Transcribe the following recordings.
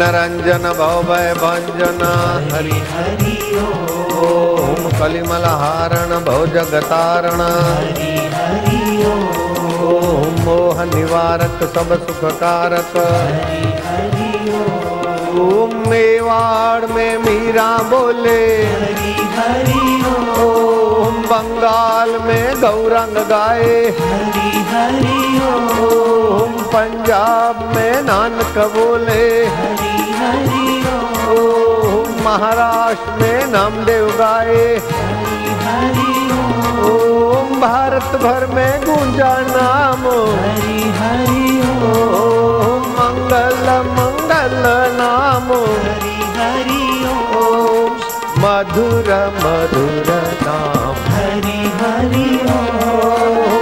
नरंजन भवभय भंजन। हरि हरि ओम कलिमल हारण भव जगतारण हरि हरि ओम मोह निवारक सब सुख कारक ओम मेवाड़ में मीरा बोले। ओम बंगाल में गौरंग गाए। ओम पंजाब में नानक बोले। ओम महाराष्ट्र में नामदेव गाए। ओम ओम भारत भर में गूंजा नाम। हरि हरि ओम मंगल मंगल नाम। हरि हरि ओम मधुर मधुर नाम। हरि हरि ओम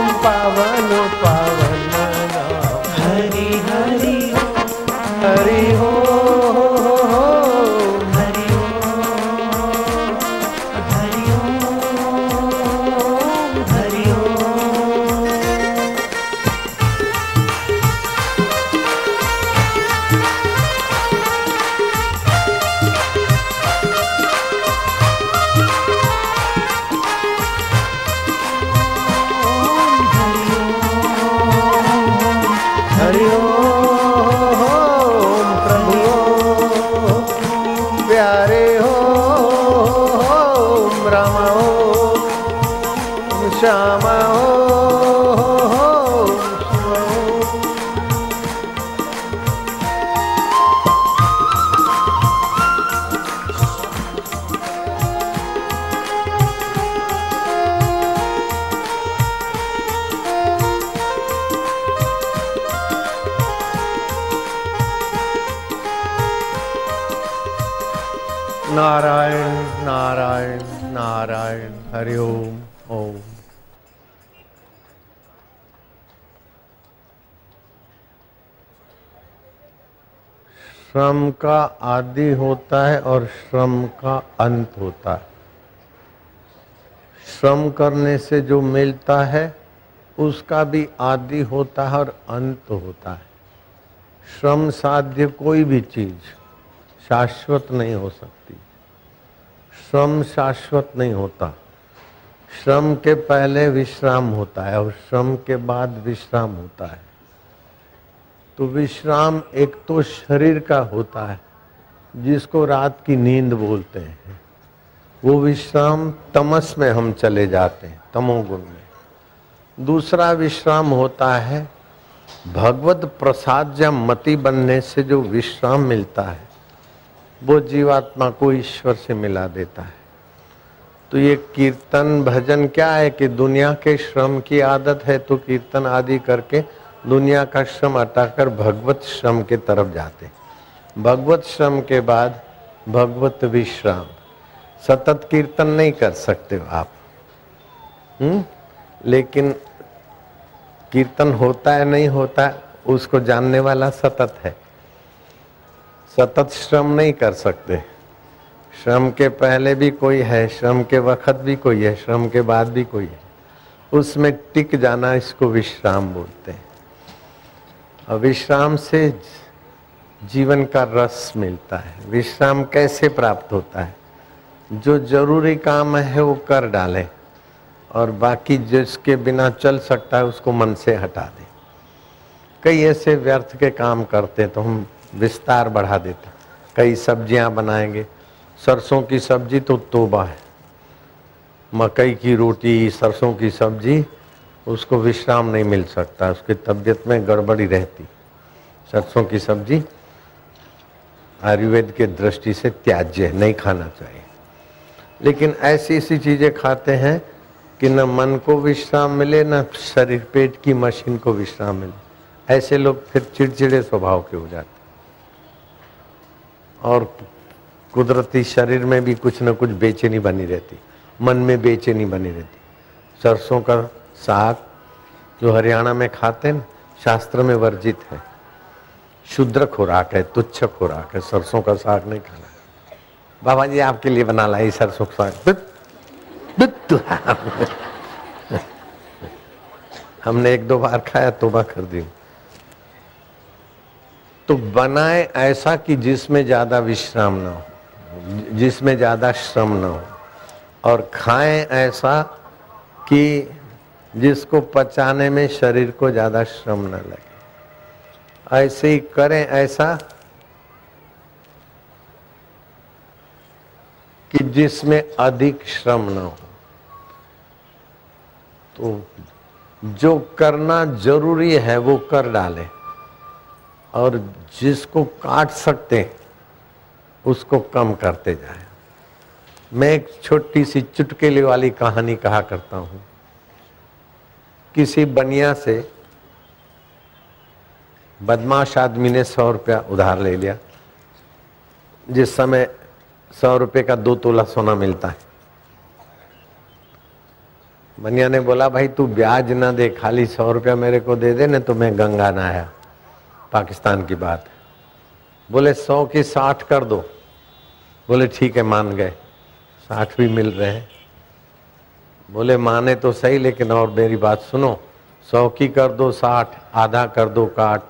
का आदि होता है और श्रम का अंत होता है। श्रम करने से जो मिलता है, उसका भी आदि होता है और अंत होता है। श्रम साध्य कोई भी चीज़ शाश्वत नहीं हो सकती। श्रम शाश्वत नहीं होता। श्रम के पहले विश्राम होता है और श्रम के बाद विश्राम होता है। तो विश्राम एक तो शरीर का होता है, जिसको रात की नींद बोलते हैं। वो विश्राम तमस में हम चले जाते हैं, तमोगुण में। दूसरा विश्राम होता है, भगवत प्रसाद या मति बनने से जो विश्राम मिलता है, वो जीवात्मा को ईश्वर से मिला देता है। तो ये कीर्तन भजन क्या है कि दुनिया के श्रम की आदत है तो कीर्तन आदि करके दुनिया का श्रम हटाकर भगवत श्रम के तरफ़ जाते भगवत श्रम के बाद भगवत विश्राम। सतत कीर्तन नहीं कर सकते हो आप। हम्म? लेकिन कीर्तन होता है, नहीं होता है, उसको जानने वाला सतत है। सतत श्रम नहीं कर सकते। श्रम के पहले भी कोई है, श्रम के वक्त भी कोई है, श्रम के बाद भी कोई है। उसमें टिक जाना इसको विश्राम बोलते हैं। विश्राम से जीवन का रस मिलता है। विश्राम कैसे प्राप्त होता है? जो ज़रूरी काम है, वो कर डाले और बाकी जिसके बिना चल सकता है, उसको मन से हटा दे। कई ऐसे व्यर्थ के काम करते तो हम विस्तार बढ़ा देते कई सब्ज़ियाँ बनाएँगे, सरसों की सब्ज़ी तो तोबा है। मकई की रोटी, सरसों की सब्ज़ी उसको विश्राम नहीं मिल सकता, उसकी तबीयत में गड़बड़ी रहती। सरसों की सब्ज़ी आयुर्वेद के दृष्टि से त्याज्य है, नहीं खाना चाहिए। लेकिन ऐसी ऐसी चीज़ें खाते हैं कि न मन को विश्राम मिले, न शरीर, पेट की मशीन को विश्राम मिले। ऐसे लोग फिर चिड़चिड़े स्वभाव के हो जाते और कुदरती शरीर में भी कुछ न कुछ बेचैनी बनी रहती। मन में बेचैनी बनी रहती। सरसों का साग जो हरियाणा में खाते हैं शास्त्र में वर्जित है। शुद्र खुराक है, तुच्छ खुराक है, सरसों का साग नहीं खाना। बाबा जी, आपके लिए बना लाई सरसों का साग। हमने एक दो बार खाया, तोबा कर दी। तो बनाए ऐसा कि जिसमें ज़्यादा विश्राम ना हो, जिसमें ज़्यादा श्रम ना हो, और खाएँ ऐसा कि जिसको पचाने में शरीर को ज़्यादा श्रम न लगे। ऐसे ही करें ऐसा कि जिसमें अधिक श्रम न हो। तो जो करना ज़रूरी है, वो कर डाले। और जिसको काट सकते उसको कम करते जाए। मैं एक छोटी सी चुटकेले वाली कहानी कहा करता हूँ। किसी बनिया से बदमाश आदमी ने सौ रुपया उधार ले लिया। जिस समय सौ रुपये का दो तोला सोना मिलता है। बनिया ने बोला, भाई, तू ब्याज ना दे, खाली सौ रुपया मेरे को दे दे ना तो मैं गंगा ना आया पाकिस्तान की बात बोले, सौ की साठ कर दो। बोले, ठीक है, मान गए। साठ भी मिल रहे हैं। बोले, माने तो सही, लेकिन और मेरी बात सुनो। सौ की कर दो, साठ, आधा कर दो, काट।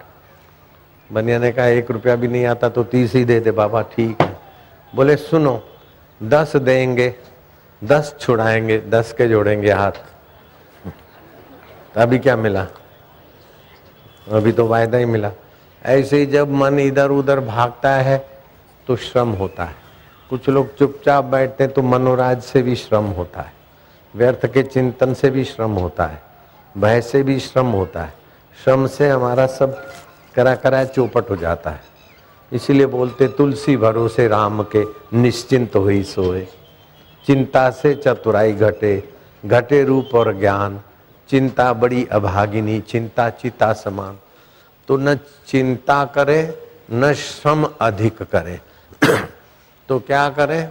बनिया ने कहा, एक रुपया भी नहीं आता तो तीस ही दे दे, बाबा, ठीक है। बोले, सुनो, दस देंगे, दस छुड़ाएँगे, दस के जोड़ेंगे हाथ। अभी क्या मिला? अभी तो वायदा ही मिला। ऐसे ही जब मन इधर उधर भागता है तो श्रम होता है। कुछ लोग चुपचाप बैठते हैं तो मनोराज से भी श्रम होता है। व्यर्थ के चिंतन से भी श्रम होता है, भय से भी श्रम होता है। श्रम से हमारा सब करा करा चौपट हो जाता है। इसीलिए बोलते, तुलसी भरोसे राम के निश्चिंत हुई सोए। चिंता से चतुराई घटे घटे रूप और ज्ञान। चिंता बड़ी अभागिनी, चिंता चिता समान। तो न चिंता करे, न श्रम अधिक करे। तो क्या करे?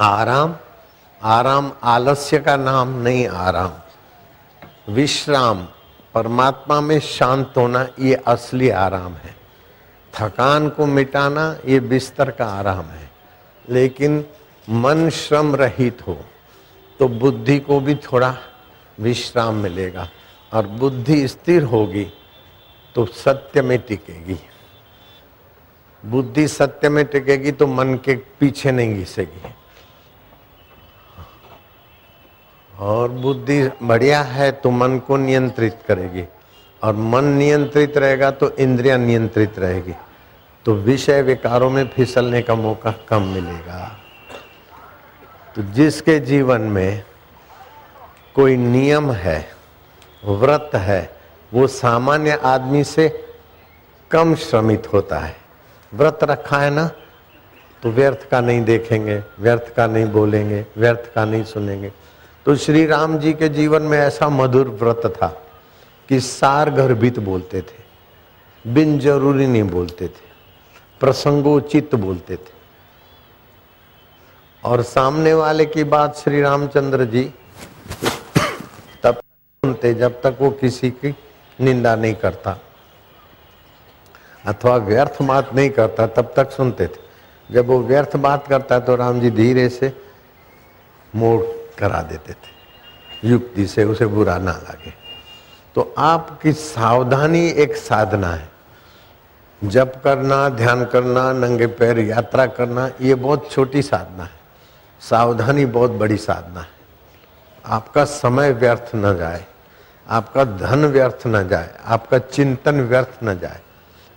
आराम आराम आलस्य का नाम नहीं आराम। विश्राम, परमात्मा में शांत होना ये असली आराम है। थकान को मिटाना ये बिस्तर का आराम है। लेकिन मन श्रम रहित हो तो बुद्धि को भी थोड़ा विश्राम मिलेगा और बुद्धि स्थिर होगी तो सत्य में टिकेगी। बुद्धि सत्य में टिकेगी तो मन के पीछे नहीं घिसेगी। और बुद्धि बढ़िया है तो मन को नियंत्रित करेगी। और मन नियंत्रित रहेगा तो इंद्रिया नियंत्रित रहेगी। तो विषय विकारों में फिसलने का मौका कम मिलेगा। तो जिसके जीवन में कोई नियम है, व्रत है, वो सामान्य आदमी से कम श्रमित होता है। व्रत रखा है ना तो व्यर्थ का नहीं देखेंगे, व्यर्थ का नहीं बोलेंगे, व्यर्थ का नहीं सुनेंगे। तो श्री राम जी के जीवन में ऐसा मधुर व्रत था कि सार गर्भित बोलते थे, बिन ज़रूरी नहीं बोलते थे, प्रसंगोचित बोलते थे। और सामने वाले की बात श्री रामचंद्र जी तब सुनते, जब तक वो किसी की निंदा नहीं करता अथवा व्यर्थ बात नहीं करता, तब तक सुनते थे। जब वो व्यर्थ बात करता तो राम जी धीरे से मोड़ करा देते थे। युक्ति से उसे बुरा ना लगे। तो आपकी सावधानी एक साधना है। जप करना, ध्यान करना, नंगे पैर यात्रा करना, ये बहुत छोटी साधना है। सावधानी बहुत बड़ी साधना है। आपका समय व्यर्थ न जाए। आपका धन व्यर्थ न जाए। आपका चिंतन व्यर्थ न जाए।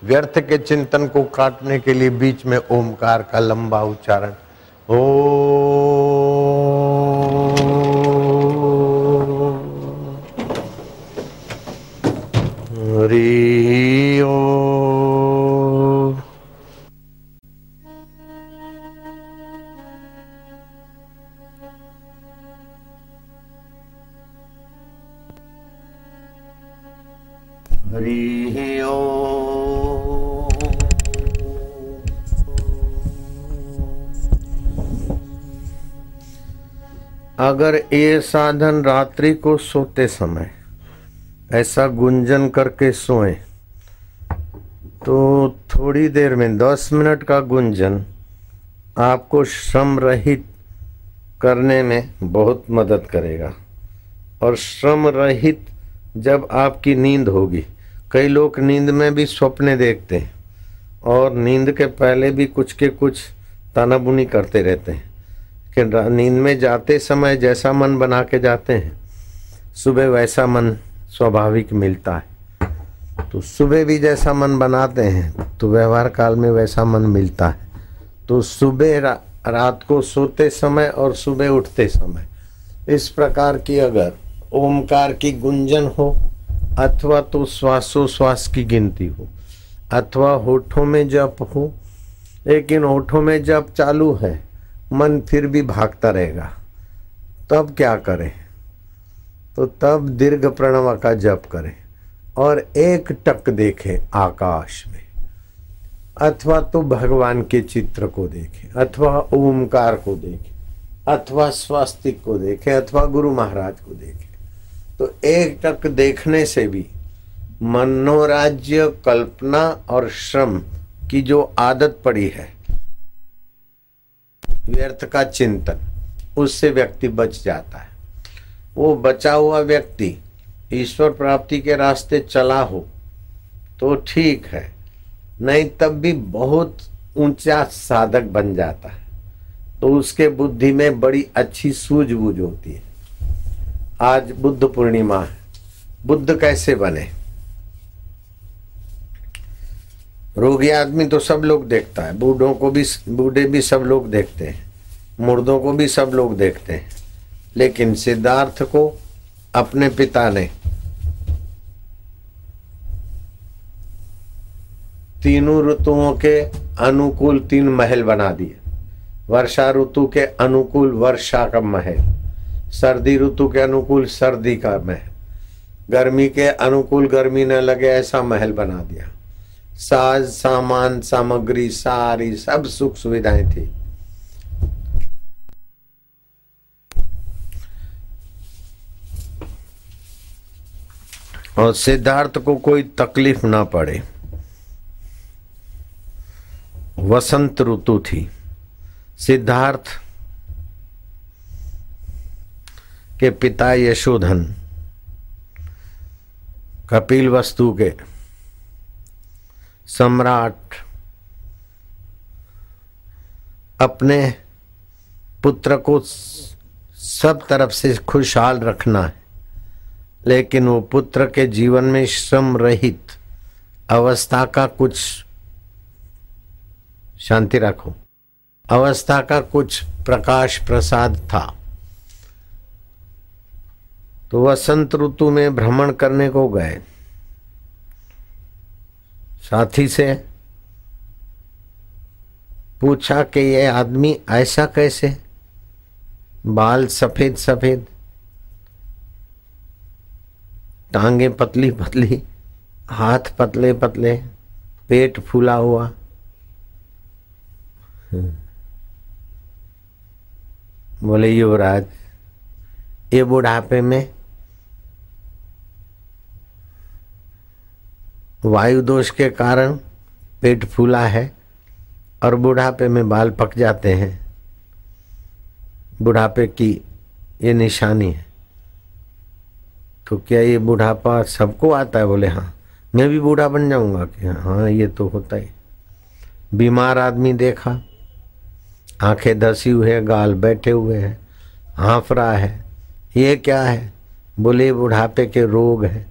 व्यर्थ के चिंतन को काटने के लिए बीच में ओमकार का लंबा उच्चारण, ओ हरि ओ। अगर ये साधन रात्रि को सोते समय ऐसा गुंजन करके सोए। तो थोड़ी देर में, दस मिनट का गुंजन आपको श्रम रहित करने में बहुत मदद करेगा। और श्रम रहित जब आपकी नींद होगी, कई लोग नींद में भी स्वप्ने देखते हैं और नींद के पहले भी कुछ के कुछ तानाबुनी करते रहते हैं कि नींद में जाते समय जैसा मन बना के जाते हैं, सुबह वैसा मन स्वाभाविक मिलता है। तो सुबह भी जैसा मन बनाते हैं तो व्यवहार काल में वैसा मन मिलता है। तो सुबह रा, रात को सोते समय और सुबह उठते समय इस प्रकार की अगर ओमकार की गुंजन हो अथवा तो श्वासोश्वास की गिनती हो अथवा होठों में जप हो लेकिन होठों में जप चालू है मन फिर भी भागता रहेगा। तब क्या करें? तो तब दीर्घ प्रणव का जप करें और एक टक देखें आकाश में। अथवा तो भगवान के चित्र को देखें, अथवा ओमकार को देखें, अथवा स्वास्तिक को देखें, अथवा गुरु महाराज को देखें। तो एक टक देखने से भी मनोराज्य, कल्पना और श्रम की जो आदत पड़ी है, व्यर्थ का चिंतन, उससे व्यक्ति बच जाता है। वो बचा हुआ व्यक्ति ईश्वर प्राप्ति के रास्ते चला हो तो ठीक है। नहीं, तब भी बहुत ऊँचा साधक बन जाता है। तो उसके बुद्धि में बड़ी अच्छी सूझबूझ होती है। आज बुद्ध पूर्णिमा है। बुद्ध कैसे बने? रोगी आदमी तो सब लोग देखता है। बूढ़ों को भी, बूढ़े भी सब लोग देखते हैं। मुर्दों को भी सब लोग देखते हैं। लेकिन सिद्धार्थ को अपने पिता ने तीनों ऋतुओं के अनुकूल तीन महल बना दिए। वर्षा ऋतु के अनुकूल वर्षा का महल, सर्दी ऋतु के अनुकूल सर्दी का महल। गर्मी के अनुकूल गर्मी न लगे ऐसा महल बना दिया। साज, सामान, सामग्री, सारी, सब सुख सुविधाएँ थी। और सिद्धार्थ को कोई तकलीफ़ ना पड़े। वसंत ऋतु थी। सिद्धार्थ के पिता यशोधन, कपिल वस्तु के सम्राट, अपने पुत्र को सब तरफ़ से खुशहाल रखना है। लेकिन वो पुत्र के जीवन में श्रम रहित अवस्था का कुछ शांति रखो। अवस्था का कुछ प्रकाश प्रसाद था। तो वसंत ऋतु में भ्रमण करने को गए। साथी से पूछा कि ये आदमी ऐसा कैसे? बाल सफ़ेद सफ़ेद टांगे पतली पतली, हाथ पतले पतले, पेट फूला हुआ। बोले, युवराज, ये बुढ़ापे में वायु दोष के कारण पेट फूला है और बुढ़ापे में बाल पक जाते हैं। बुढ़ापे की ये निशानी है। तो क्या ये बुढ़ापा सबको आता है? बोले हाँ मैं भी बूढ़ा बन जाऊँगा। कि हाँ ये तो होता ही। बीमार आदमी देखा, आँखें धसी हुए है, गाल बैठे हुए हैं, हाँफ रहा है। ये क्या है? बोले बुढ़ापे के रोग है।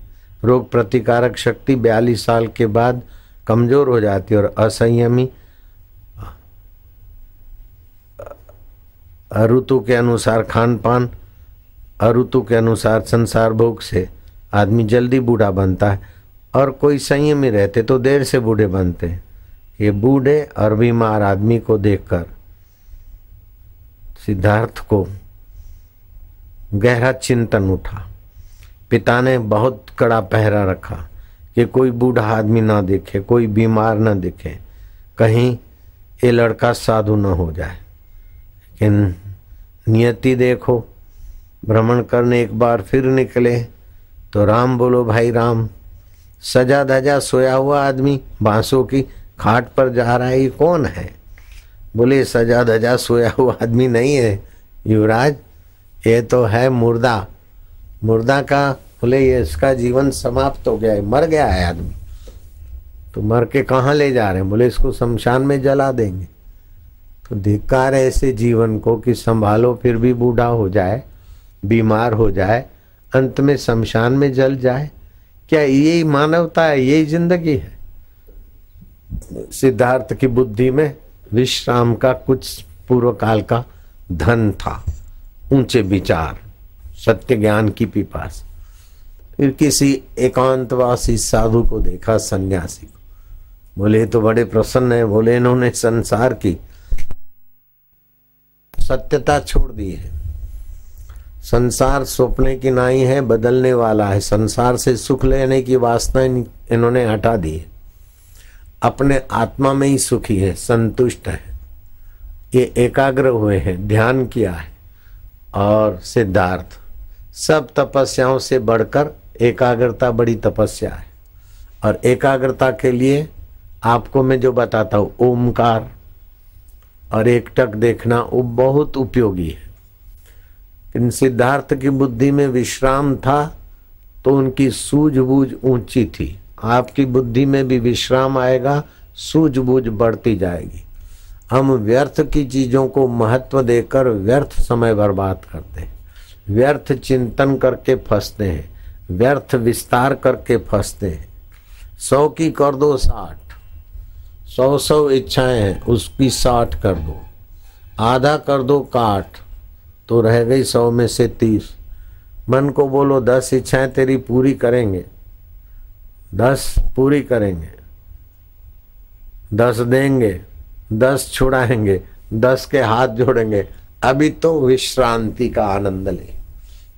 रोग प्रतिकारक शक्ति बयालीस साल के बाद कमज़ोर हो जाती है और असंयमी ऋतु के अनुसार खान पान ऋतु के अनुसार संसार भोग से आदमी जल्दी बूढ़ा बनता है और कोई संयमी रहते तो देर से बूढ़े बनते हैं। ये बूढ़े और बीमार आदमी को देखकर सिद्धार्थ को गहरा चिंतन उठा। पिता ने बहुत कड़ा पहरा रखा कि कोई बूढ़ा आदमी ना देखे, कोई बीमार ना दिखे, कहीं ये लड़का साधु न हो जाए। लेकिन नियति देखो भ्रमण करने एक बार फिर निकले। तो राम बोलो, भाई राम, सजा धजा सोया हुआ आदमी बांसों की खाट पर जा रहा है, ये कौन है? बोले, सजा धजा सोया हुआ आदमी नहीं है, युवराज, ये तो है मुर्दा। मुर्दा का, बोले, ये इसका जीवन समाप्त हो गया है, मर गया है आदमी। तो मर के कहाँ ले जा रहे हैं? बोले, इसको शमशान में जला देंगे। तो धिक्कार है ऐसे जीवन को कि संभालो, फिर भी बूढ़ा हो जाए। बीमार हो जाए, अंत में शमशान में जल जाए, क्या यही मानवता है यही ज़िंदगी है? सिद्धार्थ की बुद्धि में विश्राम का कुछ पूर्व काल का धन था, ऊँचे विचार, सत्य ज्ञान की पिपास। फिर किसी एकांतवासी साधु को देखा, सन्यासी को। बोले तो बड़े प्रसन्न है, बोले, इन्होंने संसार की सत्यता छोड़ दी है। संसार स्वप्ने की नाई है, बदलने वाला है। संसार से सुख लेने की वासना इन्होंने हटा दी है। अपने आत्मा में ही सुखी है, संतुष्ट है। ये एकाग्र हुए हैं, ध्यान किया है और सिद्धार्थ। सब तपस्याओं से बढ़कर एकाग्रता बड़ी तपस्या है। और एकाग्रता के लिए आपको मैं जो बताता हूँ, ओमकार और एकटक देखना, वो बहुत उपयोगी है। इन सिद्धार्थ की बुद्धि में विश्राम था तो उनकी सूझबूझ ऊँची थी। आपकी बुद्धि में भी विश्राम आएगा, सूझबूझ बढ़ती जाएगी। हम व्यर्थ की चीज़ों को महत्व देकर व्यर्थ समय बर्बाद करते हैं। व्यर्थ चिंतन करके फंसते हैं, व्यर्थ विस्तार करके फंसते हैं। सौ की कर दो साठ। सौ सौ इच्छाएँ हैं, उसकी साठ कर दो। आधा कर दो काट तो रह गई सौ में से तीस। मन को बोलो, दस इच्छाएँ तेरी पूरी करेंगे। दस पूरी करेंगे। दस देंगे, दस छुड़ाएँगे, दस के हाथ जोड़ेंगे। अभी तो विश्रांति का आनंद ले।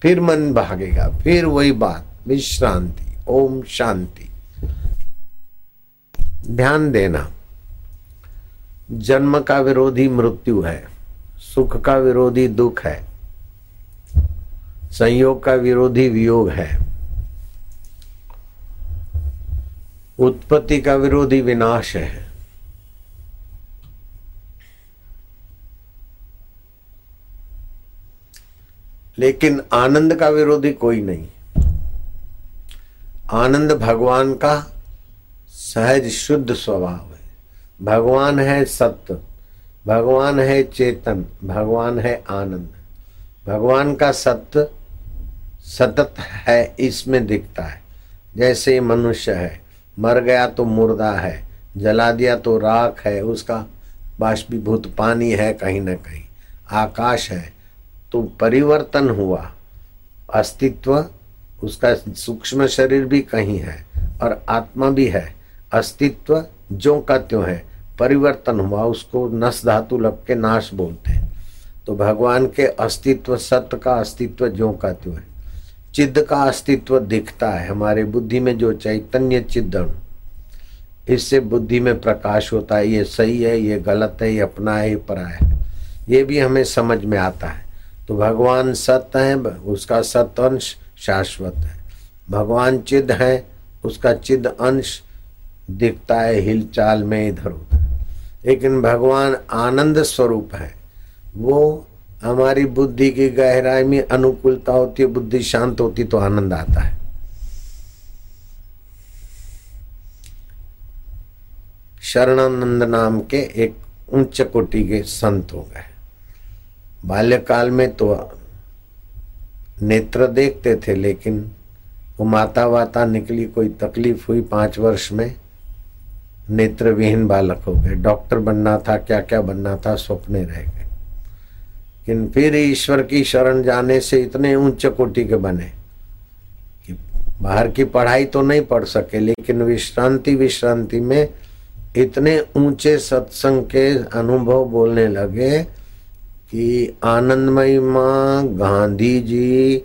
फिर मन भागेगा, फिर वही बात, विश्रांति, ओम शांति। ध्यान देना, जन्म का विरोधी मृत्यु है। सुख का विरोधी दुख है। संयोग का विरोधी वियोग है। उत्पत्ति का विरोधी विनाश है। लेकिन आनंद का विरोधी कोई नहीं। आनंद भगवान का सहज शुद्ध स्वभाव है। भगवान है सत्य भगवान है चेतन, भगवान है आनंद। भगवान का सत्य सतत है, इसमें दिखता है। जैसे मनुष्य है, मर गया तो मुर्दा है, जला दिया तो राख है, उसका बाष्पीभूत पानी है कहीं ना कहीं। आकाश है तो परिवर्तन हुआ। अस्तित्व, उसका सूक्ष्म शरीर भी कहीं है, और आत्मा भी है। अस्तित्व, जो का त्यों है परिवर्तन हुआ, उसको नस धातु लग के नाश बोलते हैं। तो भगवान के अस्तित्व, सत्य का अस्तित्व जो का त्यों है। चिद्ध का अस्तित्व दिखता है। हमारे बुद्धि में जो चैतन्य चिद्दण इससे बुद्धि में प्रकाश होता है, ये सही है, ये गलत है, ये अपना है, ये है। ये भी हमें समझ में आता है। तो भगवान सत्य है, उसका सत्य अंश शाश्वत है। भगवान चिद है, उसका चिद अंश दिखता है, हिलचाल में इधर उधर लेकिन भगवान आनंद स्वरूप है। वो हमारी बुद्धि की गहराई में अनुकूलता होती है, बुद्धि शांत होती तो आनंद आता है। शरणानंद नाम के एक उच्च कोटि के संत हो गए। बाल्यकाल में तो नेत्र देखते थे, लेकिन वो माता वाता निकली, कोई तकलीफ़ हुई पाँच वर्ष में नेत्र विहीन बालक हो गए। डॉक्टर बनना था क्या क्या बनना था, सपने रह गए। लेकिन फिर ईश्वर की शरण जाने से इतने उच्च कोटि के बने कि बाहर की पढ़ाई तो नहीं पढ़ सके, लेकिन विश्रांति विश्रांति में इतने ऊँचे सत्संग के अनुभव बोलने लगे कि आनंदमयी माँ गांधी जी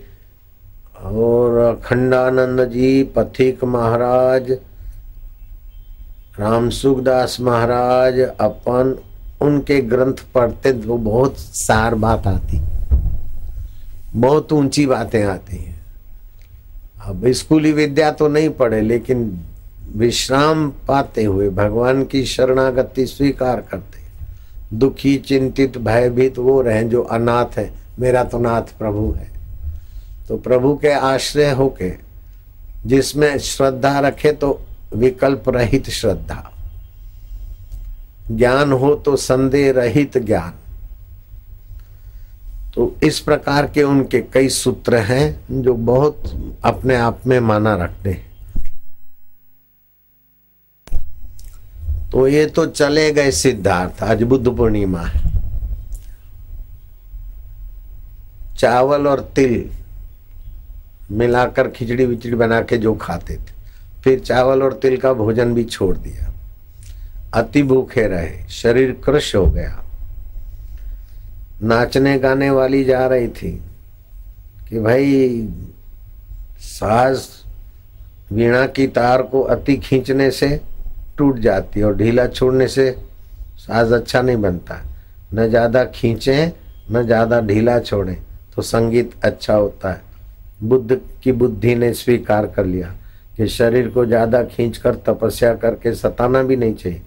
और अखंडानंद जी, पथिक महाराज राम सुखदास महाराज अपन उनके ग्रंथ पढ़ते तो बहुत सार बात आती। बहुत ऊँची बातें आती हैं। अब स्कूली विद्या तो नहीं पढ़े, लेकिन विश्राम पाते हुए भगवान की शरणागति स्वीकार करते। दुखी, चिंतित, भयभीत वो रहे जो अनाथ है। मेरा तो नाथ प्रभु है। तो प्रभु के आश्रय होके जिसमें श्रद्धा रखे तो विकल्प रहित श्रद्धा। ज्ञान हो तो संदेह रहित ज्ञान। तो इस प्रकार के उनके कई सूत्र हैं जो बहुत अपने आप में माना रखते हैं। तो ये तो चले गए सिद्धार्थ, आज बुद्ध पूर्णिमा है। चावल और तिल मिलाकर खिचड़ी विचड़ी बना के जो खाते थे। फिर चावल और तिल का भोजन भी छोड़ दिया। अति भूखे रहे, शरीर क्रश हो गया। नाचने गाने वाली जा रही थी कि भाई, सास वीणा की तार को अति खींचने से टूट जाती है और ढीला छोड़ने से साज अच्छा नहीं बनता। न ज़्यादा खींचे, न ज़्यादा ढीला छोड़े तो संगीत अच्छा होता है। बुद्ध की बुद्धि ने स्वीकार कर लिया। कि शरीर को ज़्यादा खींच कर तपस्या करके सताना भी नहीं चाहिए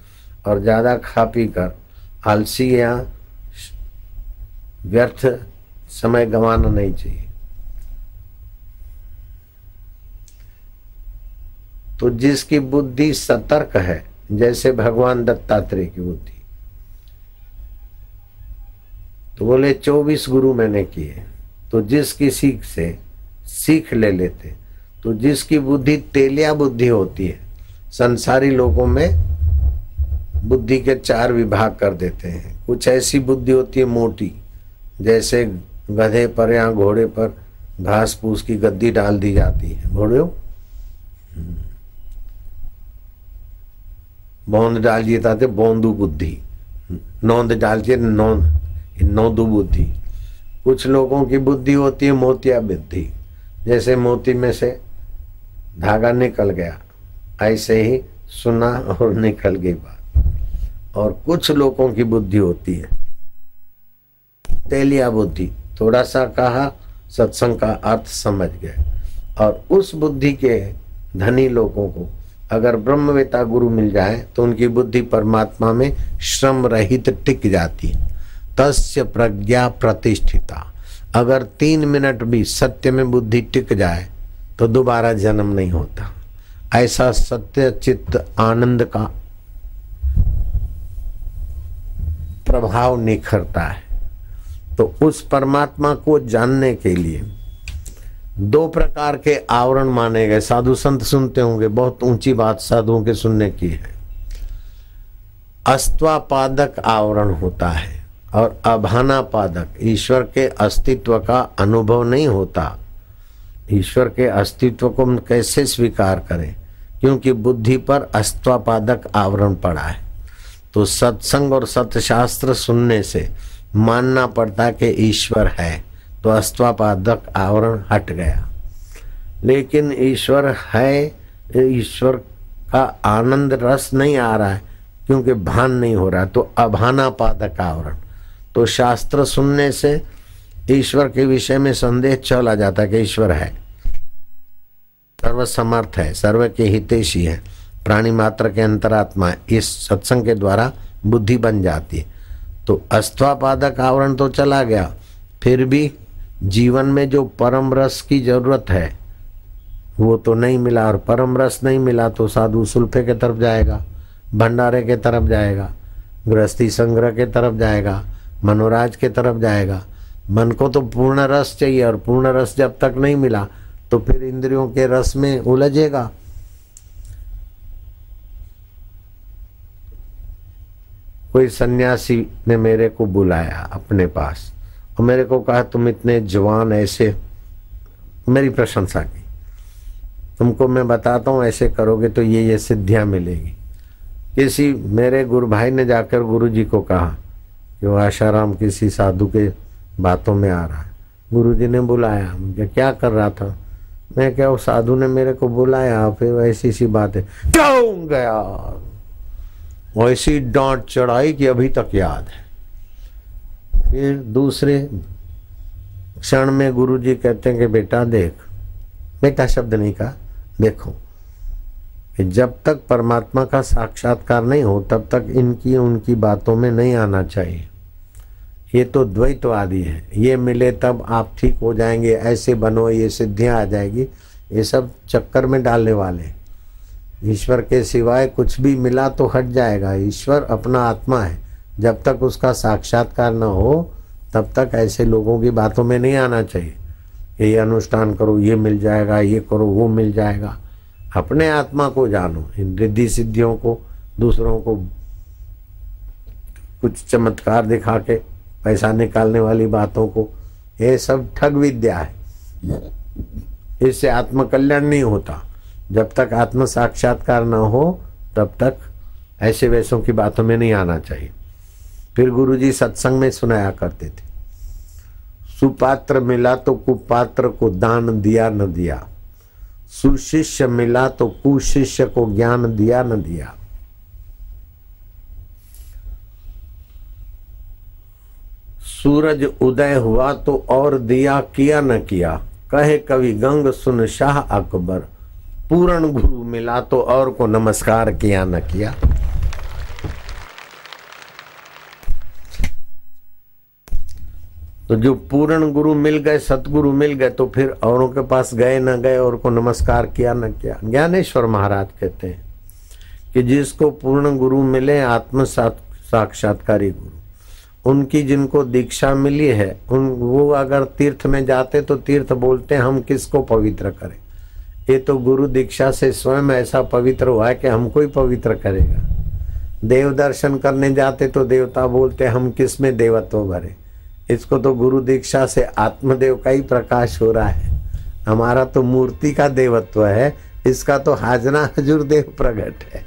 और ज़्यादा खा पी कर आलसी या व्यर्थ समय गंवाना नहीं चाहिए। तो जिसकी बुद्धि सतर्क है, जैसे भगवान दत्तात्रेय की बुद्धि। तो बोले, चौबीस गुरु मैंने किए तो जिस किसी से सीख ले लेते तो जिसकी बुद्धि तेलिया बुद्धि होती है, संसारी लोगों में बुद्धि के चार विभाग कर देते हैं। कुछ ऐसी बुद्धि होती है मोटी, जैसे गधे पर या घोड़े पर घास फूस की गद्दी डाल दी जाती है। घोड़े बोंद डालिए ताते बोंदू बुद्धि। नौंद डालिए नौंद नौदू बुद्धि। कुछ लोगों की बुद्धि होती है मोतिया बुद्धि, जैसे मोती में से धागा निकल गया। ऐसे ही सुना और निकल गई बात। और कुछ लोगों की बुद्धि होती है। तेलिया बुद्धि, थोड़ा सा कहा, सत्संग का अर्थ समझ गए। और उस बुद्धि के धनी लोगों को अगर ब्रह्मवेता गुरु मिल जाए तो उनकी बुद्धि परमात्मा में श्रम रहित टिक जाती है। तस्य प्रज्ञा प्रतिष्ठिता। अगर तीन मिनट भी सत्य में बुद्धि टिक जाए तो दोबारा जन्म नहीं होता। ऐसा सत्य चित्त आनंद का प्रभाव निखरता है। तो उस परमात्मा को जानने के लिए दो प्रकार के आवरण माने गए। साधु संत सुनते होंगे, बहुत ऊँची बात साधुओं के सुनने की है। अस्त्वापादक आवरण होता है और अभाना पादक ईश्वर के अस्तित्व का अनुभव नहीं होता। ईश्वर के अस्तित्व को हम कैसे स्वीकार करें? क्योंकि बुद्धि पर अस्त्वापादक आवरण पड़ा है। तो सत्संग और सत्यशास्त्र सुनने से मानना पड़ता कि ईश्वर है तो अस्त्वापादक आवरण हट गया। लेकिन ईश्वर है, ईश्वर का आनंद रस नहीं आ रहा है, क्योंकि भान नहीं हो रहा तो अभाना पादक आवरण। तो शास्त्र सुनने से ईश्वर के विषय में संदेह चला जाता है कि ईश्वर है। सर्व समर्थ है, सर्व के हितेशी है, प्राणी मात्र के अंतरात्मा इस सत्संग के द्वारा बुद्धि बन जाती है। तो अस्त्वापादक आवरण तो चला गया। फिर भी जीवन में जो परम रस की ज़रूरत है, वो तो नहीं मिला। और परम रस नहीं मिला तो साधु सुल्फे के तरफ़ जाएगा, भंडारे के तरफ़ जाएगा, गृहस्थी संग्रह के तरफ़ जाएगा, मनोराज के तरफ़ जाएगा। मन को तो पूर्ण रस चाहिए और पूर्ण रस जब तक नहीं मिला तो फिर इंद्रियों के रस में उलझेगा। कोई सन्यासी ने मेरे को बुलाया अपने पास और मेरे को कहा, तुम इतने जवान ऐसे, मेरी प्रशंसा की। तुमको मैं बताता हूँ, ऐसे करोगे तो ये ये सिद्धियाँ मिलेगी। किसी मेरे गुरु भाई ने जाकर गुरु जी को कहा कि वो आशाराम किसी साधु के बातों में आ रहा है। गुरु जी ने बुलाया, मुझे क्या कर रहा था? मैं क्या वो साधु ने मेरे को बुलाया, फिर ऐसी सी बात। है क्यों गया। वैसी डांट चढ़ाई कि अभी तक याद है। फिर दूसरे क्षण में गुरु जी कहते हैं कि, बेटा, देख। बेटा शब्द नहीं कहा? देखो, कि जब तक परमात्मा का साक्षात्कार नहीं हो, तब तक इनकी उनकी बातों में नहीं आना चाहिए। ये तो द्वैतवादी है। ये मिले तब आप ठीक हो जाएँगे, ऐसे बनो, ये सिद्धियाँ आ जाएगी। ये सब चक्कर में डालने वाले ईश्वर के सिवाय कुछ भी मिला तो हट जाएगा। ईश्वर अपना आत्मा है। जब तक उसका साक्षात्कार न हो, तब तक ऐसे लोगों की बातों में नहीं आना चाहिए ये अनुष्ठान करो, ये मिल जाएगा, ये करो, वो मिल जाएगा। अपने आत्मा को जानो, इन रिद्धि सिद्धियों को, दूसरों को कुछ चमत्कार दिखा के पैसा निकालने वाली बातों को, ये सब ठग विद्या है। इससे आत्मकल्याण नहीं होता। जब तक आत्म साक्षात्कार न हो, तब तक ऐसे वैसों की बातों में नहीं आना चाहिए। फिर गुरुजी सत्संग में सुनाया करते थे। सुपात्र मिला तो कुपात्र को दान दिया न दिया। सुशिष्य मिला तो कुशिष्य को ज्ञान दिया न दिया। सूरज उदय हुआ तो और दिया किया न किया। कहे कवि गंग, सुन शाह अकबर। पूर्ण गुरु मिला तो और को नमस्कार किया न किया। तो जो पूर्ण गुरु मिल गए, सतगुरु मिल गए तो फिर औरों के पास गए न गए, और को नमस्कार किया न किया। ज्ञानेश्वर महाराज कहते हैं कि जिसको पूर्ण गुरु मिले आत्म साक्षात्कारी गुरु। उनकी जिनको दीक्षा मिली है, उन, वो अगर तीर्थ में जाते तो तीर्थ बोलते हम किसको पवित्र करें? ये तो गुरु दीक्षा से स्वयं ऐसा पवित्र हुआ है कि हमको ही पवित्र करेगा। देव दर्शन करने जाते तो देवता बोलते हम किसमें देवत्व भरे? इसको तो गुरु दीक्षा से आत्मदेव का ही प्रकाश हो रहा है। हमारा तो मूर्ति का देवत्व है, इसका तो हाजना हजूर देव प्रकट है।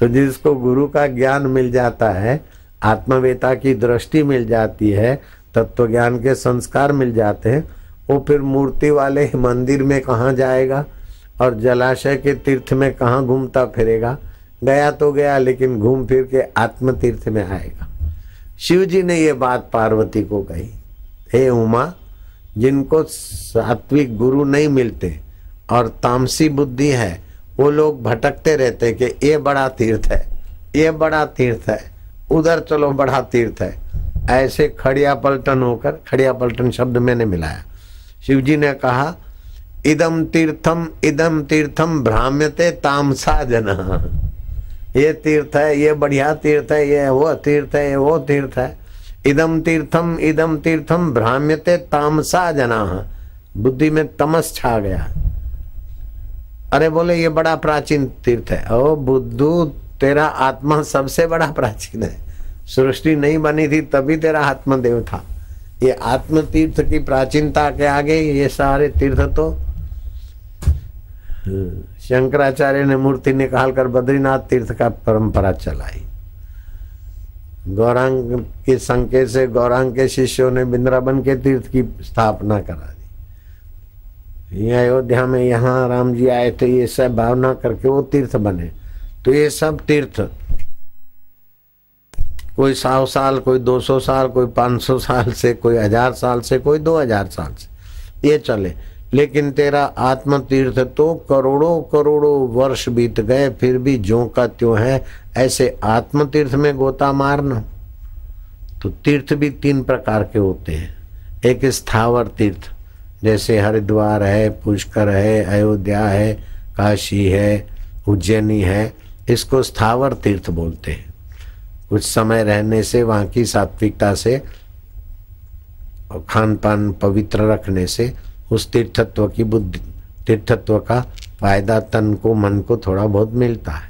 तो जिसको गुरु का ज्ञान मिल जाता है आत्मवेता की दृष्टि मिल जाती है तत्व ज्ञान के संस्कार मिल जाते हैं। वो फिर मूर्ति वाले मंदिर में कहाँ जाएगा और जलाशय के तीर्थ में कहाँ घूमता फिरेगा? गया तो गया, लेकिन घूम फिर के आत्म तीर्थ में आएगा। शिव जी ने ये बात पार्वती को कही, हे उमा, जिनको सात्विक गुरु नहीं मिलते और तामसी बुद्धि है, वो लोग भटकते रहते कि ये बड़ा तीर्थ है, ये बड़ा तीर्थ है। उधर चलो बड़ा तीर्थ है। ऐसे खड़िया पलटन होकर, खड़िया पलटन शब्द मैंने मिलाया। शिव जी ने कहा इदम तीर्थम इदम तीर्थम भ्राम्यते तामसा जन ये तीर्थ है, ये बढ़िया तीर्थ है, ये वो तीर्थ है, ये वो तीर्थ है। इदम तीर्थम इदम तीर्थम भ्राम्यते तामसा जना बुद्धि में तमस छा गया। अरे बोले, ये बड़ा प्राचीन तीर्थ है। ओ बुद्धू तेरा आत्मा सबसे बड़ा प्राचीन है। सृष्टि नहीं बनी थी, तभी तेरा आत्मदेव था। ये आत्म तीर्थ की प्राचीनता के आगे ये सारे तीर्थ तो। शंकराचार्य ने मूर्ति निकाल कर बद्रीनाथ तीर्थ का परंपरा चलाई। गौरांग के संकेत से गौरांग के शिष्यों ने बिंद्रावन के तीर्थ की स्थापना करा दी। ये अयोध्या में यहाँ राम जी आए थे, ये सब भावना करके वो तीर्थ बने। तो ये सब तीर्थ। कोई सौ साल, कोई दो सौ साल, कोई पाँच सौ साल से, कोई हज़ार साल से, कोई दो हज़ार साल से। ये चले। लेकिन तेरा आत्म तीर्थ तो करोड़ों करोड़ों वर्ष बीत गए, फिर भी जो का त्यों है, ऐसे आत्म तीर्थ में गोता मारना। तो तीर्थ भी तीन प्रकार के होते हैं। एक स्थावर तीर्थ, जैसे हरिद्वार है, पुष्कर है, अयोध्या है, काशी है, उज्जैनी है। इसको स्थावर तीर्थ बोलते हैं। कुछ समय रहने से, वहाँ की सात्विकता से और खान पान पवित्र रखने से, उस तीर्थत्व की बुद्धि, तीर्थत्व का फ़ायदा तन को, मन को थोड़ा बहुत मिलता है।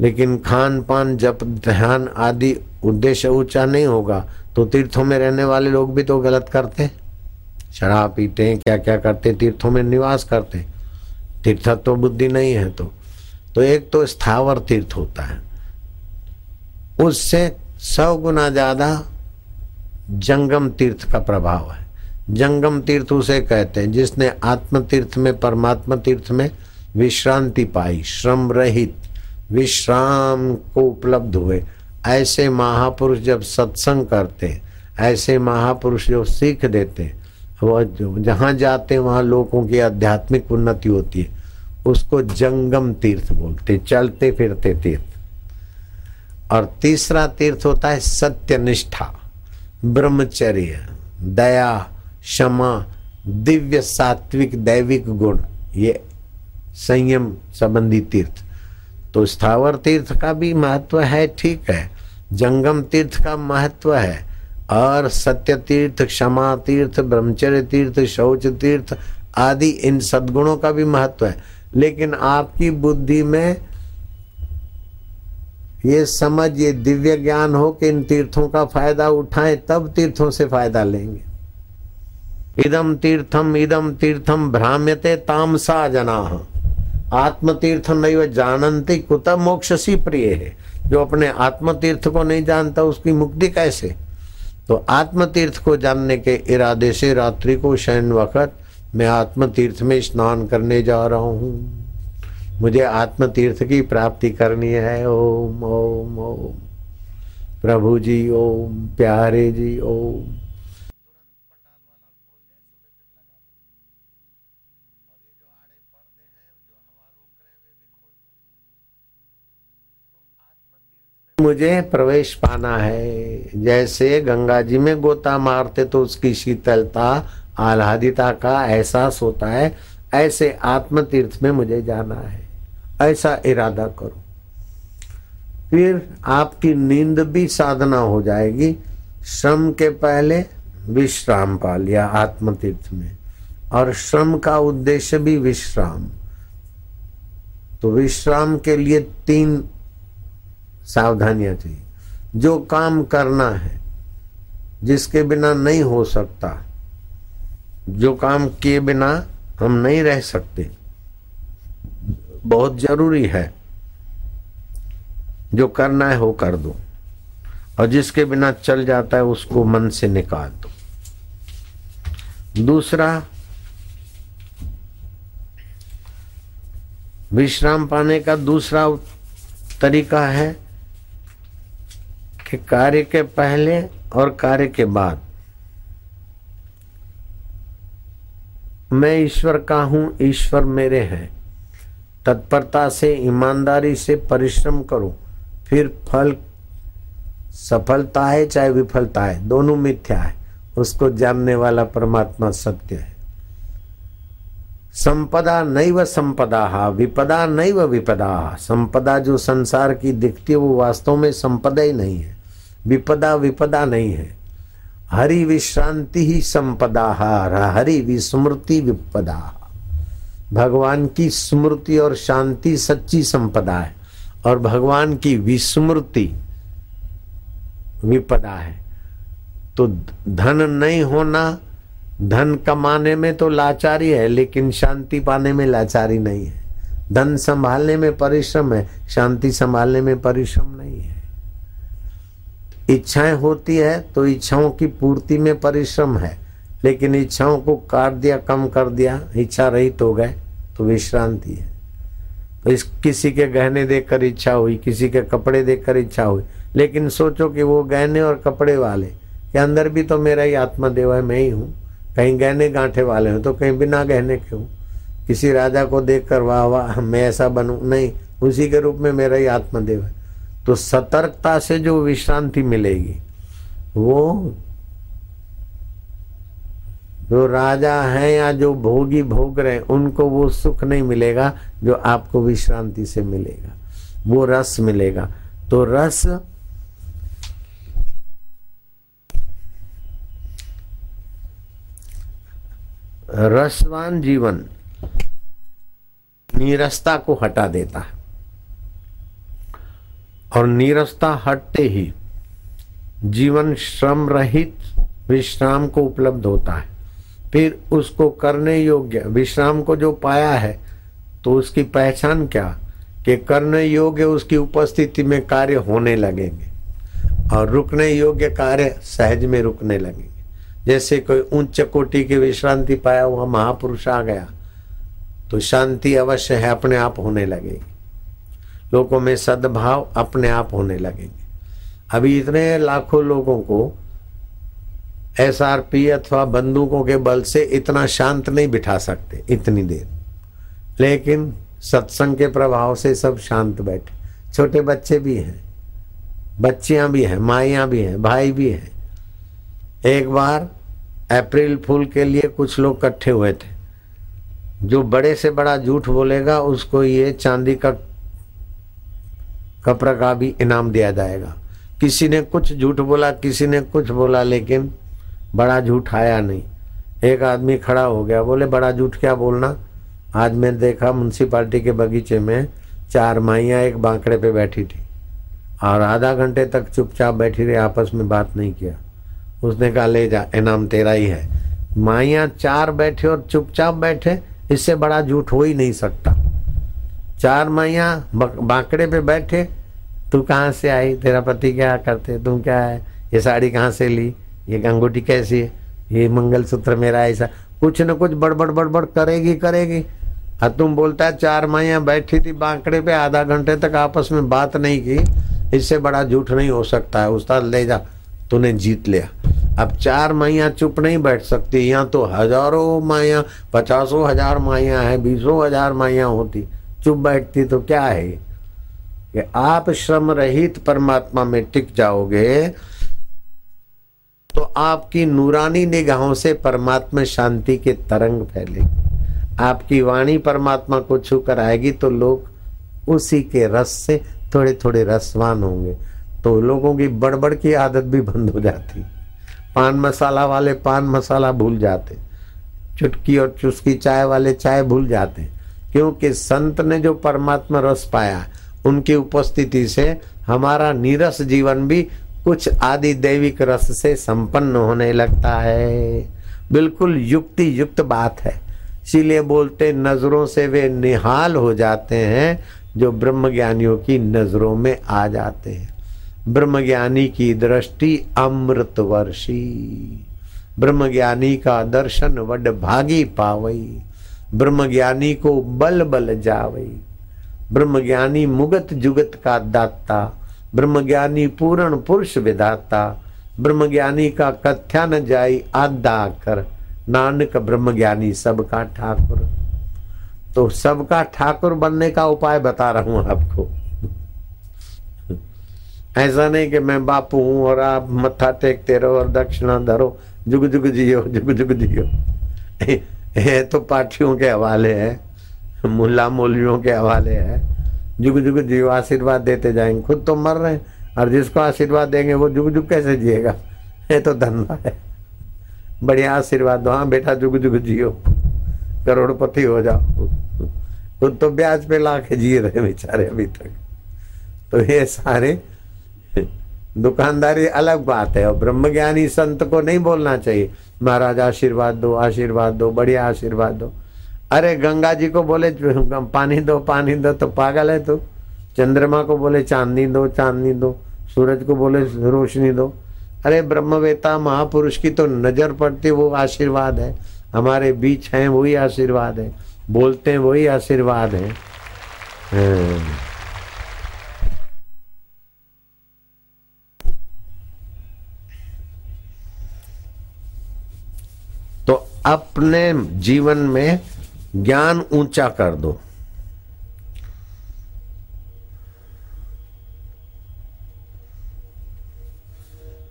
लेकिन खान पान जब ध्यान आदि उद्देश्य ऊँचा नहीं होगा तो तीर्थों में रहने वाले लोग भी तो गलत करते शराब पीते हैं क्या क्या करते तीर्थों में निवास करते तीर्थत्व बुद्धि नहीं है तो। तो एक तो स्थावर तीर्थ होता है। उससे सौ गुना ज़्यादा जंगम तीर्थ का प्रभाव है। जंगम तीर्थ उसे कहते हैं, जिसने आत्म तीर्थ में, परमात्मा तीर्थ में विश्रांति पाई, श्रम रहित, विश्राम को उपलब्ध हुए। ऐसे महापुरुष जब सत्संग करते ऐसे महापुरुष जो सीख देते वो जो जहाँ जाते हैं, वहाँ लोगों की आध्यात्मिक उन्नति होती है। उसको जंगम तीर्थ बोलते चलते फिरते तीर्थ। और तीसरा तीर्थ होता है सत्य निष्ठा ब्रह्मचर्य, दया, क्षमा, दिव्य सात्विक दैविक गुण, ये संयम संबंधी तीर्थ। तो स्थावर तीर्थ का भी महत्व है, ठीक है। जंगम तीर्थ का महत्व है। और सत्य तीर्थ, क्षमा तीर्थ, ब्रह्मचर्य तीर्थ, शौच तीर्थ आदि इन सद्गुणों का भी महत्व है। लेकिन आपकी बुद्धि में ये समझ, ये दिव्य ज्ञान हो कि इन तीर्थों का फ़ायदा उठाएँ, तब तीर्थों से फ़ायदा लेंगे। इदम तीर्थम इदम तीर्थम भ्राम्यते तामसा जना। आत्म तीर्थ नहीं जानते कुत मोक्षसी प्रिय। है जो अपने आत्म तीर्थ को नहीं जानता, उसकी मुक्ति कैसे? तो आत्म तीर्थ को जानने के इरादे से रात्रि को शयन वक्त मैं आत्म तीर्थ में स्नान करने जा रहा हूँ। मुझे आत्म तीर्थ की प्राप्ति करनी है। ओम ओम ओम। प्रभु जी, ओम। प्यारे जी, ओम। मुझे प्रवेश पाना है। जैसे गंगा जी में गोता मारते तो उसकी शीतलता आह्लादिता का एहसास होता है, ऐसे आत्म तीर्थ में मुझे जाना है। ऐसा इरादा करो। फिर आपकी नींद भी साधना हो जाएगी। श्रम के पहले विश्राम पा लिया आत्म तीर्थ में। और श्रम का उद्देश्य भी विश्राम। तो विश्राम के लिए तीन सावधानियाँ चाहिए। जो काम करना है, जिसके बिना नहीं हो सकता जो काम किए बिना हम नहीं रह सकते। बहुत ज़रूरी है। जो करना है वो कर दो। और जिसके बिना चल जाता है उसको मन से निकाल दो। दूसरा, विश्राम पाने का दूसरा तरीका है कि कार्य के पहले और कार्य के बाद। मैं ईश्वर का हूँ, ईश्वर मेरे हैं। तत्परता से, ईमानदारी से परिश्रम करो, फिर फल सफलता है चाहे विफलता है, दोनों मिथ्या है। उसको जानने वाला परमात्मा सत्य है। संपदा नैव संपदा विपदा नैव विपदा संपदा जो संसार की दिखती है, वो वास्तव में संपदा ही नहीं है। विपदा विपदा नहीं है। हरि विश्रांति ही संपदा हरि विस्मृति विपदा भगवान की स्मृति और शांति सच्ची संपदा है, और भगवान की विस्मृति विपदा है। तो धन नहीं होना, धन कमाने में तो लाचारी है, लेकिन शांति पाने में लाचारी नहीं है। धन संभालने में परिश्रम है, शांति संभालने में परिश्रम नहीं है। इच्छाएँ होती है तो इच्छाओं की पूर्ति में परिश्रम है। लेकिन इच्छाओं को काट दिया, कम कर दिया इच्छा रहित हो गए तो विश्रांति है। तो इस, किसी के गहने देखकर इच्छा हुई, किसी के कपड़े देखकर इच्छा हुई, लेकिन सोचो कि वो गहने और कपड़े वाले, के अंदर भी तो मेरा ही आत्मदेव है, मैं ही हूँ। कहीं गहने गांठे वाले हूँ तो कहीं बिना गहने के हूँ। किसी राजा को देखकर, वाह वाह, मैं ऐसा बनू। नहीं, उसी के रूप में मेरा ही आत्मदेव है। तो सतर्कता से जो विश्रांति मिलेगी, वो जो राजा हैं या जो भोगी भोग रहे उनको वो सुख नहीं मिलेगा जो आपको विश्रांति से मिलेगा। वो रस मिलेगा। तो रस रसवान जीवन नीरसता को हटा देता है। और नीरसता हटते ही जीवन श्रम रहित विश्राम को उपलब्ध होता है। फिर उसको करने योग्य विश्राम को जो पाया है तो उसकी पहचान क्या? कि करने योग्य उसकी उपस्थिति में कार्य होने लगेंगे और रुकने योग्य कार्य सहज में रुकने लगेंगे। जैसे कोई उच्च कोटि की विश्रांति पाया हुआ महापुरुष आ गया तो शांति अवश्य है, अपने आप होने लगेगी। लोगों में सद्भाव अपने आप होने लगेंगे। अभी इतने लाखों लोगों को एसआरपी अथवा बंदूकों के बल से इतना शांत नहीं बिठा सकते, इतनी देर। लेकिन सत्संग के प्रभाव से सब शांत बैठे। छोटे बच्चे भी हैं, बच्चियाँ भी हैं, माइयाँ भी हैं, भाई भी हैं। एक बार अप्रैल फूल के लिए कुछ लोग इकट्ठे हुए थे। जो बड़े से बड़ा झूठ बोलेगा, उसको ये चांदी का कपड़ा का भी इनाम दिया जाएगा। किसी ने कुछ झूठ बोला, किसी ने कुछ बोला, लेकिन बड़ा झूठ आया नहीं। एक आदमी खड़ा हो गया, बोले, बड़ा झूठ क्या बोलना? आज मैं देखा म्यूनसिपाल्टी के बगीचे में चार माइया एक बांकड़े पे बैठी थी और आधा घंटे तक चुपचाप बैठी रही, आपस में बात नहीं किया। उसने कहा, ले जा, इनाम तेरा ही है। माइया चार बैठे और चुपचाप बैठे, इससे बड़ा झूठ हो ही नहीं सकता। चार माइयाँ बांकड़े पे बैठे, तू कहाँ से आई? तेरा पति क्या करते? तुम क्या है? ये साड़ी कहाँ से ली? ये अंगूठी कैसी है? ये मंगलसूत्र मेरा ऐसा कुछ न कुछ बड़बड़ बड़बड़ करेगी करेगी। और तुम बोलता है, चार माइया बैठी थी बांकड़े पे, आधा घंटे तक आपस में बात नहीं की। इससे बड़ा झूठ नहीं हो सकता है। उस्ताद, ले जा, तूने जीत लिया। अब चार माइया चुप नहीं बैठ सकती। यहाँ तो हज़ारों माइया पचासों हज़ार माइया है, बीसों हज़ार माइया होती। चुप बैठती तो क्या है? कि आप श्रम रहित परमात्मा में टिक जाओगे तो आपकी नूरानी निगाहों से परमात्मा शांति के तरंग फैलेगी। आपकी वाणी परमात्मा को छू कर आएगी तो लोग उसी के रस से थोड़े थोड़े रसवान होंगे। तो लोगों की बड़बड़ की आदत भी बंद हो जाती। पान मसाला वाले पान मसाला भूल जाते। चुटकी और चुस्की चाय वाले चाय भूल जाते। क्योंकि संत ने जो परमात्मा रस पाया, उनकी उपस्थिति से हमारा नीरस जीवन भी कुछ आदि दैविक रस से संपन्न होने लगता है। बिल्कुल युक्ति युक्त बात है। इसीलिए बोलते, नज़रों से वे निहाल हो जाते हैं जो ब्रह्म ज्ञानियों की नज़रों में आ जाते हैं। ब्रह्म ज्ञानी की दृष्टि अमृत वर्षी ब्रह्म ज्ञानी का दर्शन वड भागी पावई। ब्रह्म ज्ञानी को बल बल जावई ब्रह्मज्ञानी मुगत जुगत का दाता। ब्रह्मज्ञानी पूर्ण पुरुष विधाता। ब्रह्मज्ञानी का कथ्या न जाई आदा कर नानक ब्रह्मज्ञानी सबका ठाकुर। तो सबका ठाकुर बनने का उपाय बता रहा हूँ आपको। ऐसा नहीं कि मैं बापू हूँ और आप मत्था टेकते रहो और दक्षिणा धरो। जुग जुग जियो, जुग जुग जियो। ये तो पार्टियों के हवाले है, मुल्ला मौलवियों के हवाले है। जुग जुग जीव आशीर्वाद देते जाएँगे। खुद तो मर रहे हैं और जिसको आशीर्वाद देंगे वो जुग जुग कैसे जिएगा? ये तो धंधा है। बढ़िया आशीर्वाद दो। हाँ बेटा जुग जुग जियो। करोड़पति हो जाओ। खुद तो ब्याज पे ला के जी रहे बेचारे अभी तक। तो ये सारे दुकानदारी अलग बात है और ब्रह्मज्ञानी संत को नहीं बोलना चाहिए। महाराज आशीर्वाद दो आशीर्वाद दो, बढ़िया आशीर्वाद दो। अरे गंगा जी को बोले, पानी दो पानी दो तो पागल है तू। चंद्रमा को बोले, चांदनी दो चांदनी दो। सूरज को बोले, रोशनी दो। अरे ब्रह्मवेता महापुरुष की तो नज़र पड़ती, वो आशीर्वाद है। हमारे बीच हैं, वही आशीर्वाद है। बोलते हैं, वही आशीर्वाद है। अपने जीवन में ज्ञान ऊँचा कर दो।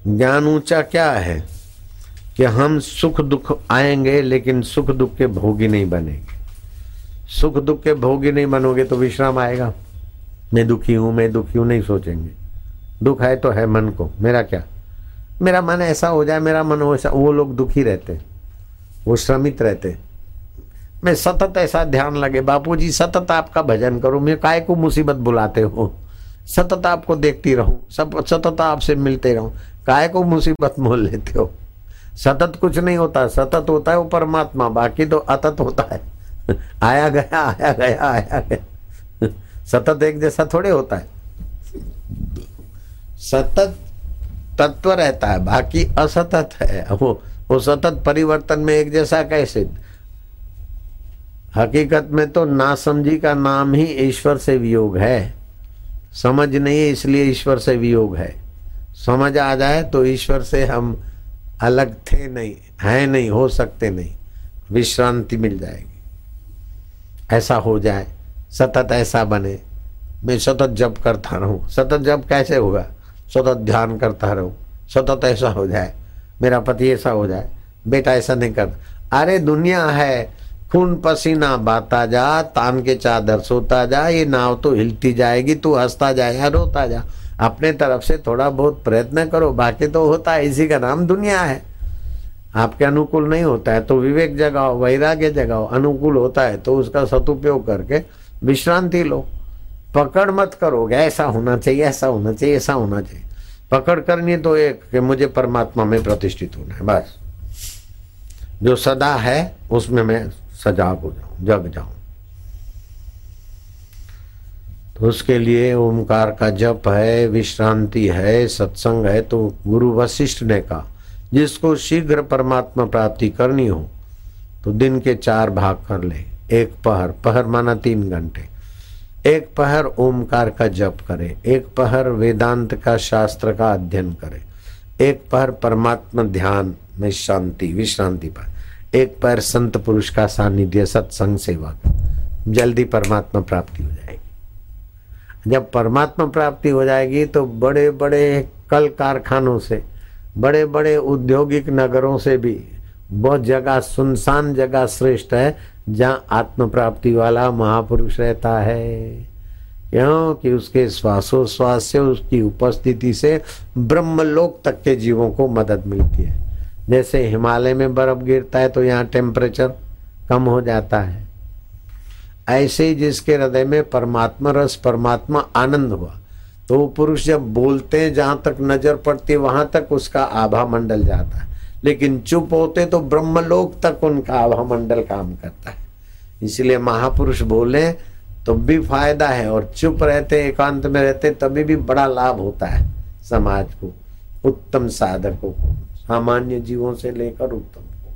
ज्ञान ऊँचा क्या है? कि हम सुख दुख आएँगे, लेकिन सुख दुख के भोगी नहीं बनेंगे। सुख दुख के भोगी नहीं बनोगे तो विश्राम आएगा। मैं दुखी हूँ, मैं दुखी हूँ, नहीं सोचेंगे। दुख है तो है मन को। मेरा क्या? मेरा मन ऐसा हो जाए, मेरा मन वैसा, वो लोग दुखी रहते वो श्रमित रहते। मैं सतत ऐसा ध्यान लगे बापू जी सतत आपका भजन करूँ, मैं काय को मुसीबत बुलाते हो? सतत आपको देखती रहूँ, सब सतत आपसे मिलते रहूँ, काय को मुसीबत मोल लेते हो? सतत कुछ नहीं होता, सतत होता है वो परमात्मा, बाकी तो अतत होता है। आया गया आया गया आया गया। सतत एक जैसा थोड़े होता है। सतत तत्व रहता है, बाकी असतत है। वो वो सतत परिवर्तन में एक जैसा कैसे? हकीकत में तो नासमझी का नाम ही ईश्वर से वियोग है। समझ नहीं है, इसलिए ईश्वर से वियोग है। समझ आ जाए तो ईश्वर से हम अलग थे नहीं, है नहीं, हो सकते नहीं। विश्रांति मिल जाएगी। ऐसा हो जाए, सतत ऐसा बने। मैं सतत जप करता रहूँ। सतत जप कैसे होगा? सतत ध्यान करता रहूँ। सतत ऐसा हो जाए। मेरा पति ऐसा हो जाए। बेटा ऐसा नहीं कर अरे दुनिया है, खून पसीना बाता जा, तान के चादर सोता जा, ये नाव तो हिलती जाएगी, तू हंसता जाए या रोता जा। अपने तरफ़ से थोड़ा बहुत प्रयत्न करो, बाकी तो होता है, इसी का नाम दुनिया है। आपके अनुकूल नहीं होता है तो विवेक जगाओ, वैराग्य जगाओ, अनुकूल होता है तो उसका सदुपयोग करके विश्रांति लो। पकड़ मत करोगे ऐसा होना चाहिए, ऐसा होना चाहिए, ऐसा होना चाहिए। पकड़ करनी तो एक कि मुझे परमात्मा में प्रतिष्ठित होना है, बस। जो सदा है, उसमें मैं सजाग हो जाऊँ, जग जाऊँ। तो उसके लिए ओमकार का जप है, विश्रांति है, सत्संग है तो गुरु वशिष्ठ ने कहा, जिसको शीघ्र परमात्मा प्राप्ति करनी हो तो दिन के चार भाग कर ले, एक पहर पहर माना तीन घंटे। एक पहर ओमकार का जप करे, एक पहर वेदांत का शास्त्र का अध्ययन करे, एक पहर परमात्मा ध्यान में शांति, विश्रांति पर एक पैर संत पुरुष का सानिध्य, सत्संग सेवा कर, जल्दी परमात्मा प्राप्ति हो जाएगी। जब परमात्मा प्राप्ति हो जाएगी तो बड़े बड़े कल कारखानों से बड़े बड़े औद्योगिक नगरों से भी, बहुत जगह सुनसान जगह श्रेष्ठ है जहाँ आत्म प्राप्ति वाला महापुरुष रहता है। क्योंकि उसके श्वासोश्वास से, उसकी उपस्थिति से ब्रह्मलोक तक के जीवों को मदद मिलती है। जैसे हिमालय में बर्फ़ गिरता है तो यहाँ टेम्परेचर कम हो जाता है। ऐसे ही जिसके हृदय में परमात्मा रस, परमात्मा आनंद हुआ तो पुरुष जब बोलते हैं, जहाँ तक नज़र पड़ती है, वहाँ तक उसका आभा मंडल जाता है। लेकिन चुप होते तो ब्रह्मलोक तक उनका आभा मंडल काम करता है। इसलिए महापुरुष बोले तो भी फ़ायदा है और चुप रहते, एकांत में रहते, तभी भी बड़ा लाभ होता है समाज को, उत्तम साधकों को, सामान्य जीवों से लेकर उत्तम को।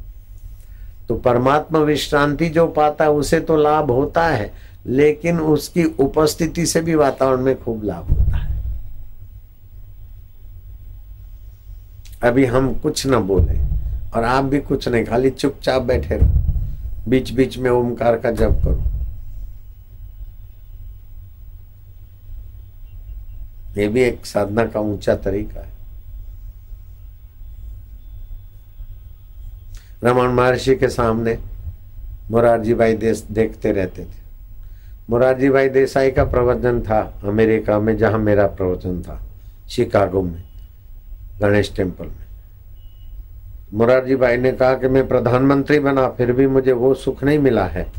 तो परमात्मा विश्रांति जो पाता है, उसे तो लाभ होता है, लेकिन उसकी उपस्थिति से भी वातावरण में खूब लाभ होता है। अभी हम कुछ न बोले और आप भी कुछ नहीं, खाली चुपचाप बैठे रहो। बीच बीच में ओमकार का जप करो। ये भी एक साधना का ऊँचा तरीका है। रमन महर्षि के सामने मोरारजी भाई देश देखते रहते थे। मोरारजी भाई देसाई का प्रवचन था अमेरिका में, जहाँ मेरा प्रवचन था, शिकागो में। गणेश टेंपल में। मुरारजी भाई ने कहा कि मैं प्रधानमंत्री बना, फिर भी मुझे वो सुख नहीं मिला है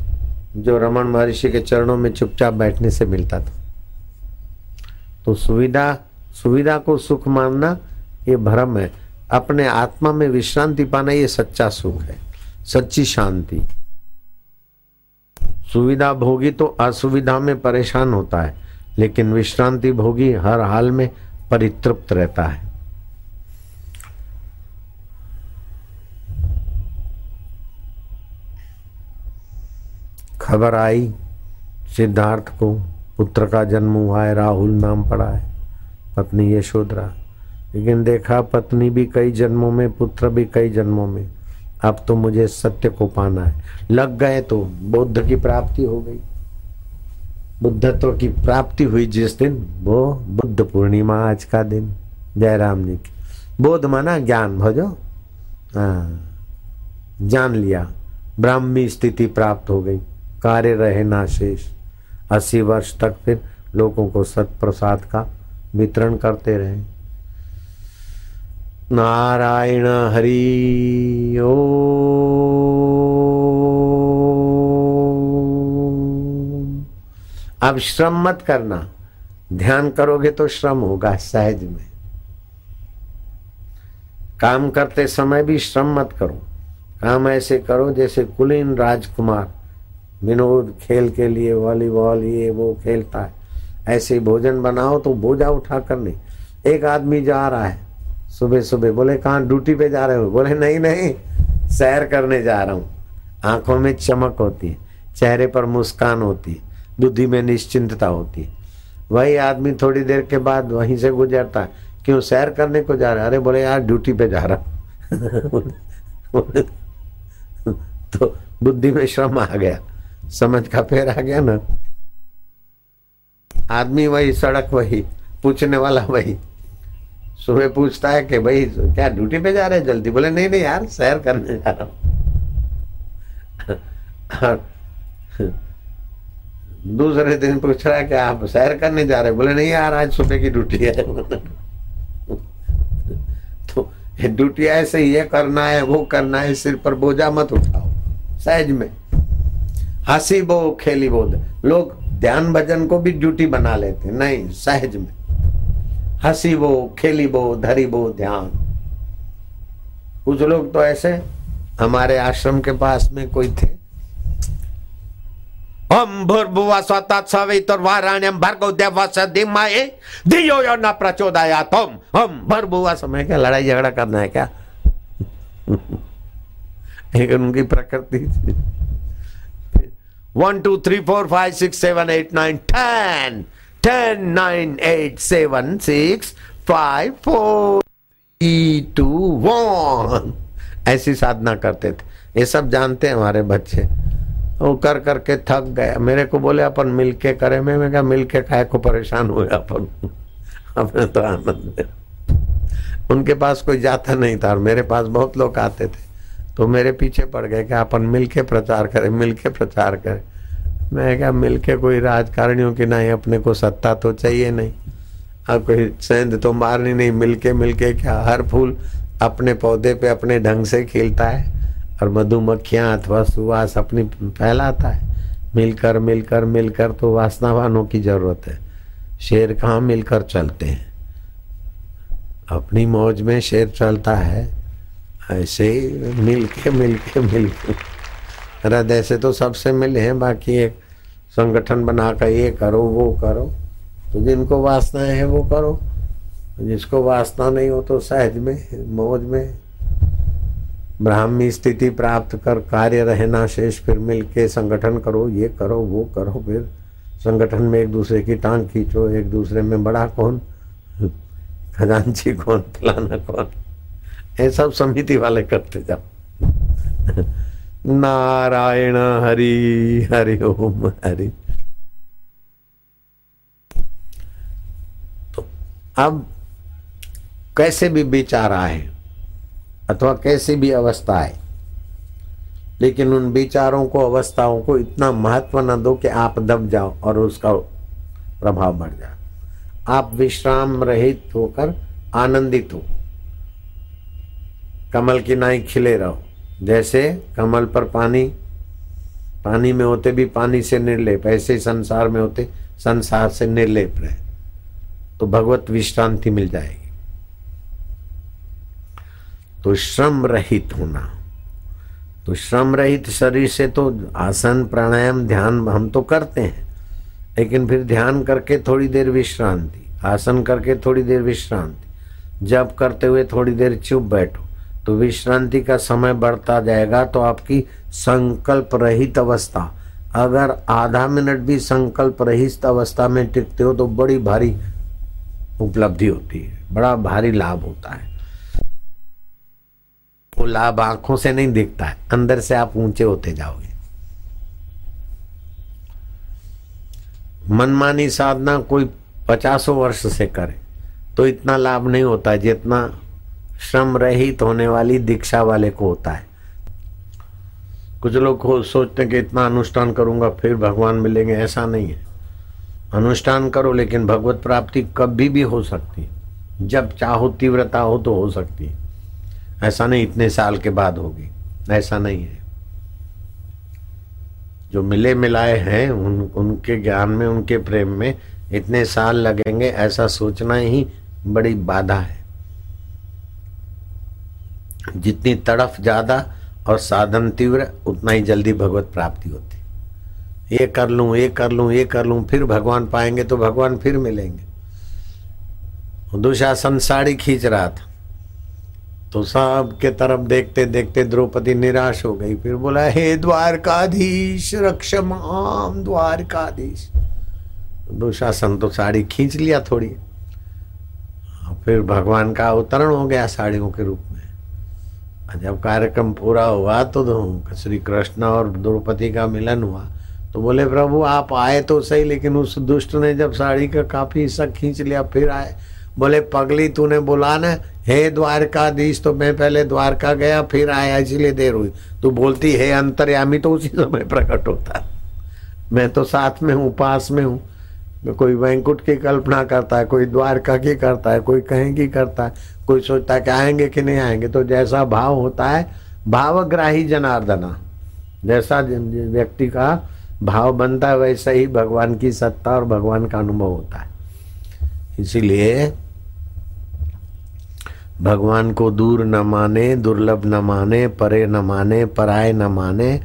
जो रमन महर्षि के चरणों में चुपचाप बैठने से मिलता था। तो सुविधा सुविधा को सुख मानना, ये भ्रम है। अपने आत्मा में विश्रांति पाना, ये सच्चा सुख है। सच्ची शांति। सुविधा भोगी तो असुविधा में परेशान होता है, लेकिन विश्रांति भोगी हर हाल में परितृप्त रहता है। खबर आई, सिद्धार्थ को, पुत्र का जन्म हुआ है, राहुल नाम पड़ा है, पत्नी यशोधरा। लेकिन देखा पत्नी भी कई जन्मों में, पुत्र भी कई जन्मों में। अब तो मुझे सत्य को पाना है। लग गए तो बुद्ध की प्राप्ति हो गई। बुद्धत्व की प्राप्ति हुई जिस दिन, वो बुद्ध पूर्णिमा आज का दिन। जयराम जी की। बोध माना ज्ञान, भजो। हाँ जान लिया। ब्राह्मी स्थिति प्राप्त हो गई। कार्य रहे ना शेष। अस्सी वर्ष तक फिर लोगों को सत्प्रसाद का वितरण करते रहे। नारायण हरि, ओ। अब श्रम मत करना। ध्यान करोगे तो श्रम होगा सहज में। काम करते समय भी श्रम मत करो। काम ऐसे करो जैसे कुलीन राजकुमार विनोद खेल के लिए, वॉलीबॉल, ये, वो खेलता है। ऐसे भोजन बनाओ तो बोझा उठा कर नहीं। एक आदमी जा रहा है सुबह सुबह बोले, कहाँ ड्यूटी पे जा रहे हो? बोले, नहीं नहीं, सैर करने जा रहा हूँ। आँखों में चमक होती है, चेहरे पर मुस्कान होती है, बुद्धि में निश्चिंतता होती है। वही आदमी थोड़ी देर के बाद वहीं से गुजरता है, क्यों, सैर करने को जा रहा है? अरे, बोले यार ड्यूटी पे जा रहा तो बुद्धि में श्रम आ गया। समझ का फेर आ गया ना? आदमी वही, सड़क वही, पूछने वाला वही। सुबह पूछता है कि भाई, क्या ड्यूटी पे जा रहे हैं जल्दी? बोले, नहीं नहीं यार, सैर करने जा रहा हूँ। दूसरे दिन पूछ रहा है कि आप सैर करने जा रहे बोले, नहीं यार, आज सुबह की ड्यूटी है। तो ड्यूटी ऐसे ये करना है, वो करना है, सिर पर बोझा मत उठाओ, सहज में। हँसी बो, खेली बो। लोग ध्यान भजन को भी ड्यूटी बना लेते नहीं, सहज में। हँसी वो खेली वो धरी वो ध्यान। कुछ लोग तो ऐसे, हमारे आश्रम के पास में कोई थे। हम भूर्भुवा स्वता सवितुर्वाराण्यम भर्गो देवस दिमाए दियो यो न प्रचोदया तुम। हम भूर्भुवा समय क्या लड़ाई झगड़ा करना है क्या? एक उनकी प्रकृति one two three four five six seven eight nine ten ten nine eight seven six five four three two one ऐसी साधना करते थे। ये सब जानते हैं हमारे बच्चे। वो कर करके थक गया मेरे को बोले, अपन मिलके करे। मैं मैं क्या मिलके खाए को परेशान हुए अपन। अपने तो आनंद उनके पास कोई जाता नहीं था और मेरे पास बहुत लोग आते थे। तो मेरे पीछे पड़ गए कि अपन मिलके प्रचार करें, मिलके प्रचार करें। मैं क्या मिलके कोई राजकारणियों की नहीं, अपने को सत्ता तो चाहिए नहीं। अब कोई सेंध तो मारनी नहीं, मिलके मिलके क्या? हर फूल अपने पौधे पे अपने ढंग से खिलता है और मधुमक्खियाँ अथवा सुवास अपनी फैलाता है। मिलकर मिलकर मिलकर तो वासनावानों की ज़रूरत है। शेर कहाँ मिलकर चलते हैं? अपनी मौज में शेर चलता है। ऐसे ही मिलके मिलके मिलके। हृदय से तो सबसे मिले हैं, बाकी एक संगठन बना कर ये करो, वो करो। तो जिनको वासनाएँ है, वो करो। जिसको वासना नहीं हो तो सहज में, मौज में ब्राह्मी स्थिति प्राप्त कर कार्य रहना शेष, फिर मिलके संगठन करो, ये करो, वो करो, फिर संगठन में एक दूसरे की टांग खींचो, एक दूसरे में बड़ा कौन? खजांची कौन, फलाना कौन? ये सब समिति वाले करते जाओ। नारायण हरि हरि ओम, हरि। तो अब कैसे भी विचार आए, अथवा कैसी भी अवस्था आए, लेकिन उन विचारों को, अवस्थाओं को इतना महत्व न दो कि आप दब जाओ और उसका प्रभाव बढ़ जाए। आप विश्राम रहित होकर आनंदित हो। कमल की नाई खिले रहो। जैसे कमल पर पानी पानी में होते भी पानी से निर्लेप, ऐसे संसार में होते, संसार से निर्लेप रहे। तो भगवत विश्रांति मिल जाएगी। तो श्रम रहित होना। तो श्रम रहित शरीर से तो आसन, प्राणायाम, ध्यान हम तो करते हैं। लेकिन फिर ध्यान करके थोड़ी देर विश्रांति, आसन करके थोड़ी देर विश्रांति। जब करते हुए थोड़ी देर चुप बैठो। तो विश्रांति का समय बढ़ता जाएगा तो आपकी संकल्प रहित अवस्था। अगर आधा मिनट भी संकल्प रहित अवस्था में टिकते हो तो बड़ी भारी उपलब्धि होती है, बड़ा भारी लाभ होता है। वो लाभ आँखों से नहीं दिखता है, अंदर से आप ऊँचे होते जाओगे। मनमानी साधना कोई पचासों वर्ष से करे तो इतना लाभ नहीं होता जितना श्रम रहित होने वाली दीक्षा वाले को होता है। कुछ लोग सोचते हैं कि इतना अनुष्ठान करूँगा, फिर भगवान मिलेंगे, ऐसा नहीं है। अनुष्ठान करो, लेकिन भगवत प्राप्ति कभी भी हो सकती जब चाहो, तीव्रता हो तो हो सकती ऐसा नहीं, इतने साल के बाद होगी। ऐसा नहीं है। जो मिले, मिलाए हैं, उन उनके ज्ञान में, उनके प्रेम में इतने साल लगेंगे, ऐसा सोचना ही बड़ी बाधा है। जितनी तड़फ ज़्यादा और साधन तीव्र, उतना ही जल्दी भगवत प्राप्ति होती। ये कर लूँ, ये कर लूँ, ये कर लूँ, फिर भगवान पाएँगे तो भगवान फिर मिलेंगे। दुशासन साड़ी खींच रहा था। तो सब के तरफ़ देखते देखते द्रौपदी निराश हो गई। फिर बोला, हे द्वारकाधीश रक्षमाम द्वारकाधीश। दुशासन तो साड़ी खींच लिया थोड़ी। फिर भगवान का अवतरण हो गया साड़ियों के रूप जब कार्यक्रम पूरा हुआ तो श्री कृष्ण और द्रौपदी का मिलन हुआ। तो बोले, प्रभु, आप आए तो सही, लेकिन उस दुष्ट ने जब साड़ी का काफ़ी हिस्सा खींच लिया, फिर आए। बोले, पगली तूने बोला ना, हे द्वारकाधीश तो मैं पहले द्वारका गया, फिर आया, इसलिए देर हुई। तू बोलती, हे अंतर्यामी तो उसी समय प्रकट होता। मैं तो साथ में हूँ, पास में हूँ। कोई वैंकुट की कल्पना करता है, कोई द्वारका की करता है, कोई कहीं की करता है कोई सोचता है कि आएँगे कि नहीं आएँगे तो जैसा भाव होता है, भावग्राही जनार्दना। जैसा व्यक्ति का भाव बनता है, वैसा ही भगवान की सत्ता और भगवान का अनुभव होता है। इसीलिए भगवान को दूर न माने, दुर्लभ न माने, परे न माने पराय न माने,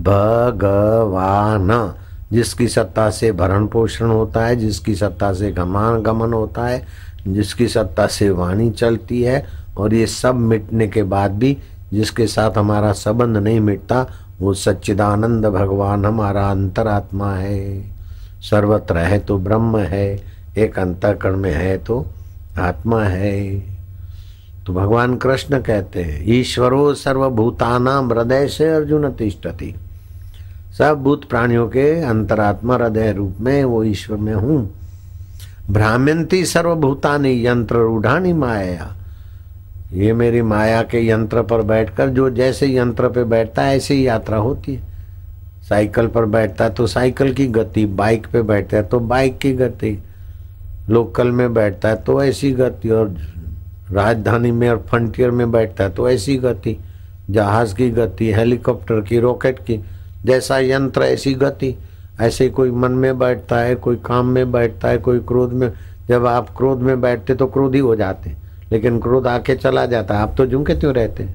भगवान। जिसकी सत्ता से भरण पोषण होता है, जिसकी सत्ता से गमान गमन होता है जिसकी सत्ता से वाणी चलती है और ये सब मिटने के बाद भी जिसके साथ हमारा संबंध नहीं मिटता, वो सच्चिदानंद भगवान हमारा अंतरात्मा है। सर्वत्र है तो ब्रह्म है, एक अंतकरण में है तो आत्मा है। तो भगवान कृष्ण कहते हैं, ईश्वरो सर्वभूतानाम हृदय से अर्जुन तिष्ठति। सब भूत प्राणियों के अंतरात्मा हृदय रूप में वो ईश्वर में हूँ। भ्राम्यंती सर्वभूतानी यंत्र रूढ़ानी माया। ये मेरी माया के यंत्र पर बैठकर, जो जैसे यंत्र पे बैठता है, ऐसे यात्रा होती है। साइकिल पर बैठता है तो साइकिल की गति, बाइक पे बैठता है तो बाइक की गति। लोकल में बैठता है तो ऐसी गति, और राजधानी में और फ्रंटियर में बैठता है तो ऐसी गति। जहाज़ की गति हेलीकॉप्टर की रॉकेट की, जैसा यंत्र, ऐसी गति। ऐसे ही कोई मन में बैठता है, कोई काम में बैठता है, कोई क्रोध में, जब आप क्रोध में बैठते तो क्रोधी हो जाते लेकिन क्रोध आके चला जाता है। आप तो झुमके क्यों रहते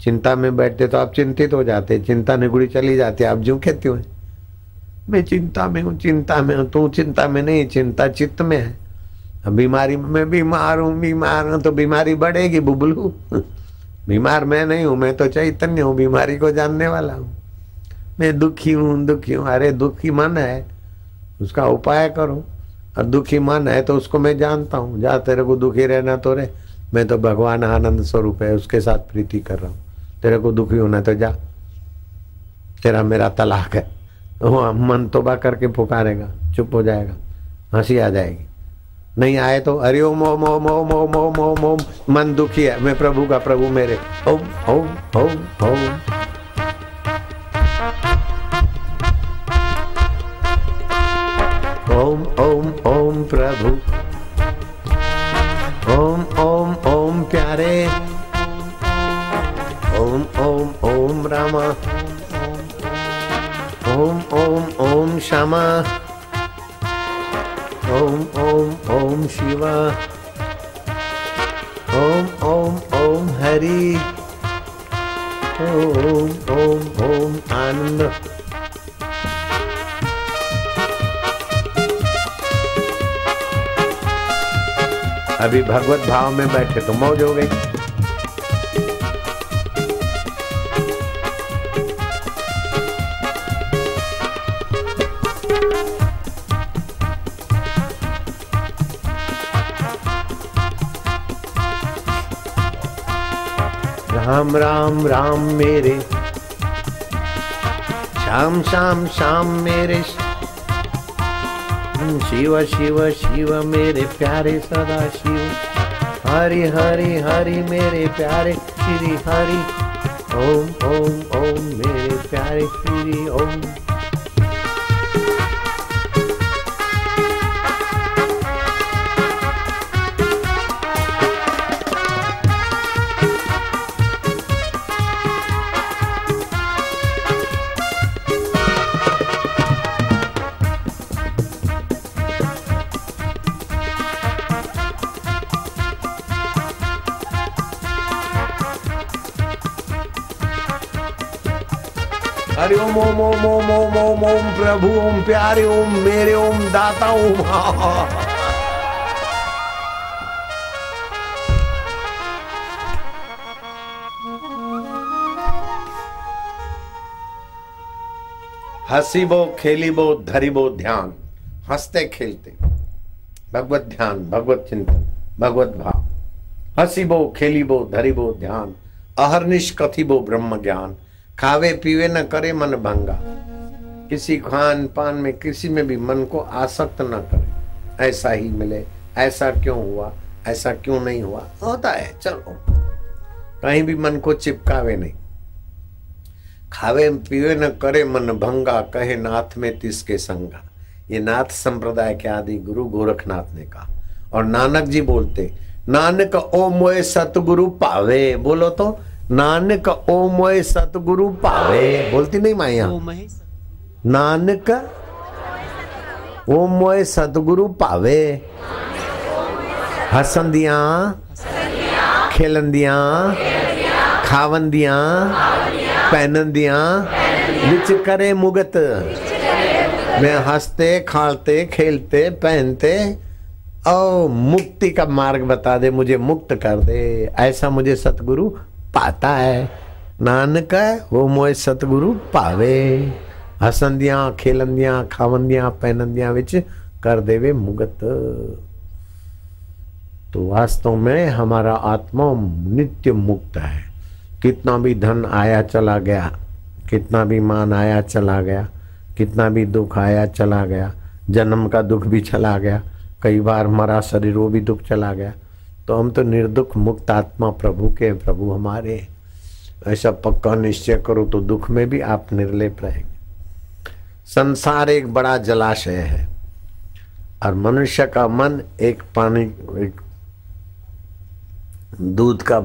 चिंता में बैठते तो आप चिंतित हो जाते चिंता निगुड़ी चली जाती आप झुमके क्यों मैं चिंता में हूँ, चिंता में हूँ, तू चिंता में नहीं चिंता चित्त में है। बीमारी में बीमार हूँ बीमार हूँ तो बीमारी बढ़ेगी, बुबलू। बीमार मैं नहीं हूँ, मैं तो चैतन्य हूँ, बीमारी को जानने वाला हूँ। मैं दुखी हूँ दुखी हूँ। अरे, दुखी मन है, उसका उपाय करो। और दुखी मन है तो उसको मैं जानता हूँ। जा तेरे को दुखी रहना तो रे मैं तो भगवान आनंद स्वरूप है, उसके साथ प्रीति कर रहा हूँ। तेरे को दुखी होना तो जा। तेरा मेरा तलाक है। वो मन तोबा करके पुकारेगा, चुप हो जाएगा, हँसी आ जाएगी। नहीं आए तो अरे ओम ओम ओम ओम ओम ओम ओम ओम, मन दुखी है। मैं प्रभु का प्रभु मेरे। ओम ओम ओम ओम। प्रभु ओम ओम ओम प्यारे ओम ओम ओम रामा ओम ओम ओम श्यामा ओम ओम ओम शिवा ओम ओम ओम हरि ओम ओम ओम आनंद अभी भगवत भाव में बैठे तो मौज हो गई। राम राम राम मेरे। श्याम श्याम श्याम मेरे। शिव शिव शिव, मेरे प्यारे सदा शिव हरि हरि हरि, मेरे प्यारे श्री हरि। ओम ओम ओम, मेरे प्यारे श्री ओम। ओम ओम ओम ओम ओम ओम ओम प्रभु, ओम प्यारे, ओम मेरे, ओम दाता, ओम। हसीबो, खेलीबो, धरीबो, ध्यान। हँसते, खेलते। भगवत ध्यान, भगवत चिंतन, भगवत भाव। हसीबो, खेलीबो, धरीबो, ध्यान। अहरनिश, कथिबो, ब्रह्म ज्ञान। खावे पीवे न करे मन भंगा। किसी खान पान में, किसी में भी मन को आसक्त न करे। ऐसा ही मिले, ऐसा क्यों हुआ, ऐसा क्यों नहीं हुआ? होता है, चलो। कहीं भी मन को चिपकावे नहीं। खावे, पीवे न करे मन भंगा, कहे नाथ में तिसके संगा। ये नाथ संप्रदाय के आदि गुरु गोरखनाथ ने कहा। और नानक जी बोलते, नानक ओ मोए सतगुरु पावे। बोलो तो नानक ओ मोए सतगुरु पावे। बोलती नहीं माया। नानक ओ मोए सतगुरु पावे। हसंदियाँ खेलंदियाँ खावंदियाँ पहनंदियाँ विच करे मुगत। मैं हँसते खालते खेलते पहनते ओ मुक्ति का मार्ग बता दे मुझे मुक्त कर दे। ऐसा मुझे सतगुरु पाता है। नानक वो मोए सतगुरु पावे। हसंदियाँ, खेलंदियाँ, खावंदियाँ, पहनंदियाँ विच कर देवे मुगत। तो वास्तव में हमारा आत्मा नित्य मुक्त है। कितना भी धन आया चला गया, कितना भी मान आया चला गया, कितना भी दुख आया चला गया, जन्म का दुख भी चला गया, कई बार मरा शरीर वो भी दुख चला गया तो हम तो निर्दुख मुक्त आत्मा प्रभु के प्रभु हमारे ऐसा पक्का निश्चय करो तो दुख में भी आप निर्लेप रहेंगे। संसार एक बड़ा जलाशय है और मनुष्य का मन एक पानी, एक दूध का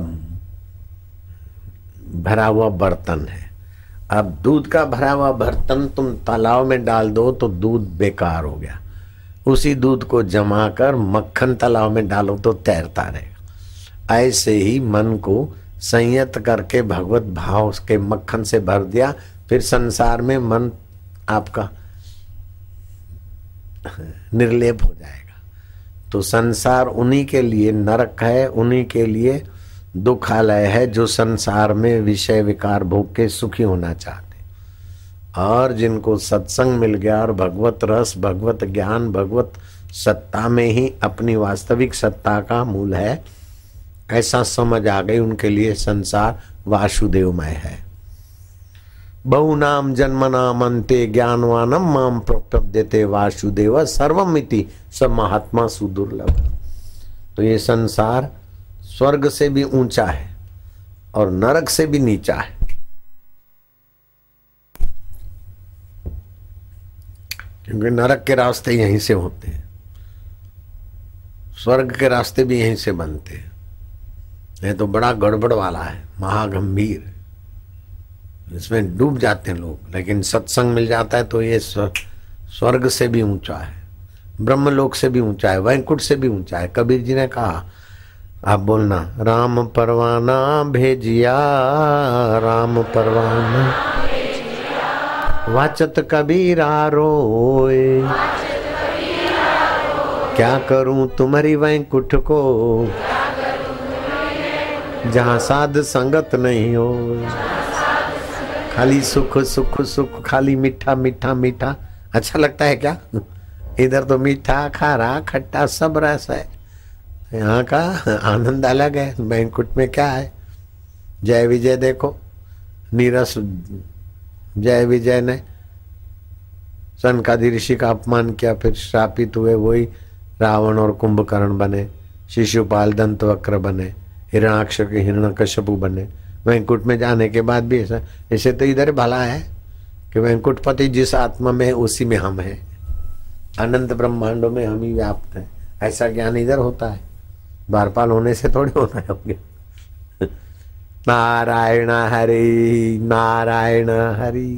भरा हुआ बर्तन है। अब दूध का भरा हुआ बर्तन तुम तालाब में डाल दो तो दूध बेकार हो गया। उसी दूध को जमा कर मक्खन तालाब में डालो तो तैरता रहेगा। ऐसे ही मन को संयत करके भगवत भाव के मक्खन से भर दिया, फिर संसार में मन आपका निर्लेप हो जाएगा। तो संसार उन्हीं के लिए नरक है, उन्हीं के लिए दुखालय है, जो संसार में विषय विकार भोग के सुखी होना चाहते और जिनको सत्संग मिल गया और भगवत रस, भगवत ज्ञान, भगवत सत्ता में ही अपनी वास्तविक सत्ता का मूल है, ऐसा समझ आ गई उनके लिए संसार वासुदेवमय है। बहु नाम जन्म नाम अंते ज्ञानवानम माम प्रपद्यते वासुदेव सर्वमिति सब महात्मा सुदुर्लभ। तो ये संसार स्वर्ग से भी ऊँचा है और नरक से भी नीचा है। क्योंकि नरक के रास्ते यहीं से होते हैं। स्वर्ग के रास्ते भी यहीं से बनते हैं। ये तो बड़ा गड़बड़ वाला है, महागंभीर। इसमें डूब जाते हैं लोग, लेकिन सत्संग मिल जाता है तो ये स्वर्ग से भी ऊँचा है, ब्रह्मलोक से भी ऊँचा है वैंकुट से भी ऊँचा है। कबीर जी ने कहा, आप बोलना, राम परवाना भेजिया, राम परवाना। वाचत कबीरा रोए। क्या करूँ तुम्हारी वैंकुट को? जहाँ साध संगत नहीं हो। खाली सुख सुख सुख, खाली मीठा मीठा मीठा। अच्छा लगता है क्या? इधर तो मीठा, खारा, खट्टा, सब रस है। यहाँ का आनंद अलग है। बैंकुट में क्या है? जय विजय देखो। नीरस जय विजय ने। सनकादि ऋषि का अपमान किया, फिर श्रापित हुए वही रावण और कुंभकर्ण बने, शिशुपाल दंत वक्र बने हिरणाक्ष के हिरण कश्यपु बने। वैंकुट में जाने के बाद भी ऐसा, ऐसे तो इधर भला है कि वैंकुटपति जिस आत्मा में है, उसी में हम हैं। अनंत ब्रह्मांडों में हम ही व्याप्त हैं। ऐसा ज्ञान इधर होता है। बारपाल होने से थोड़ी होना है नारायण हरि नारायण हरि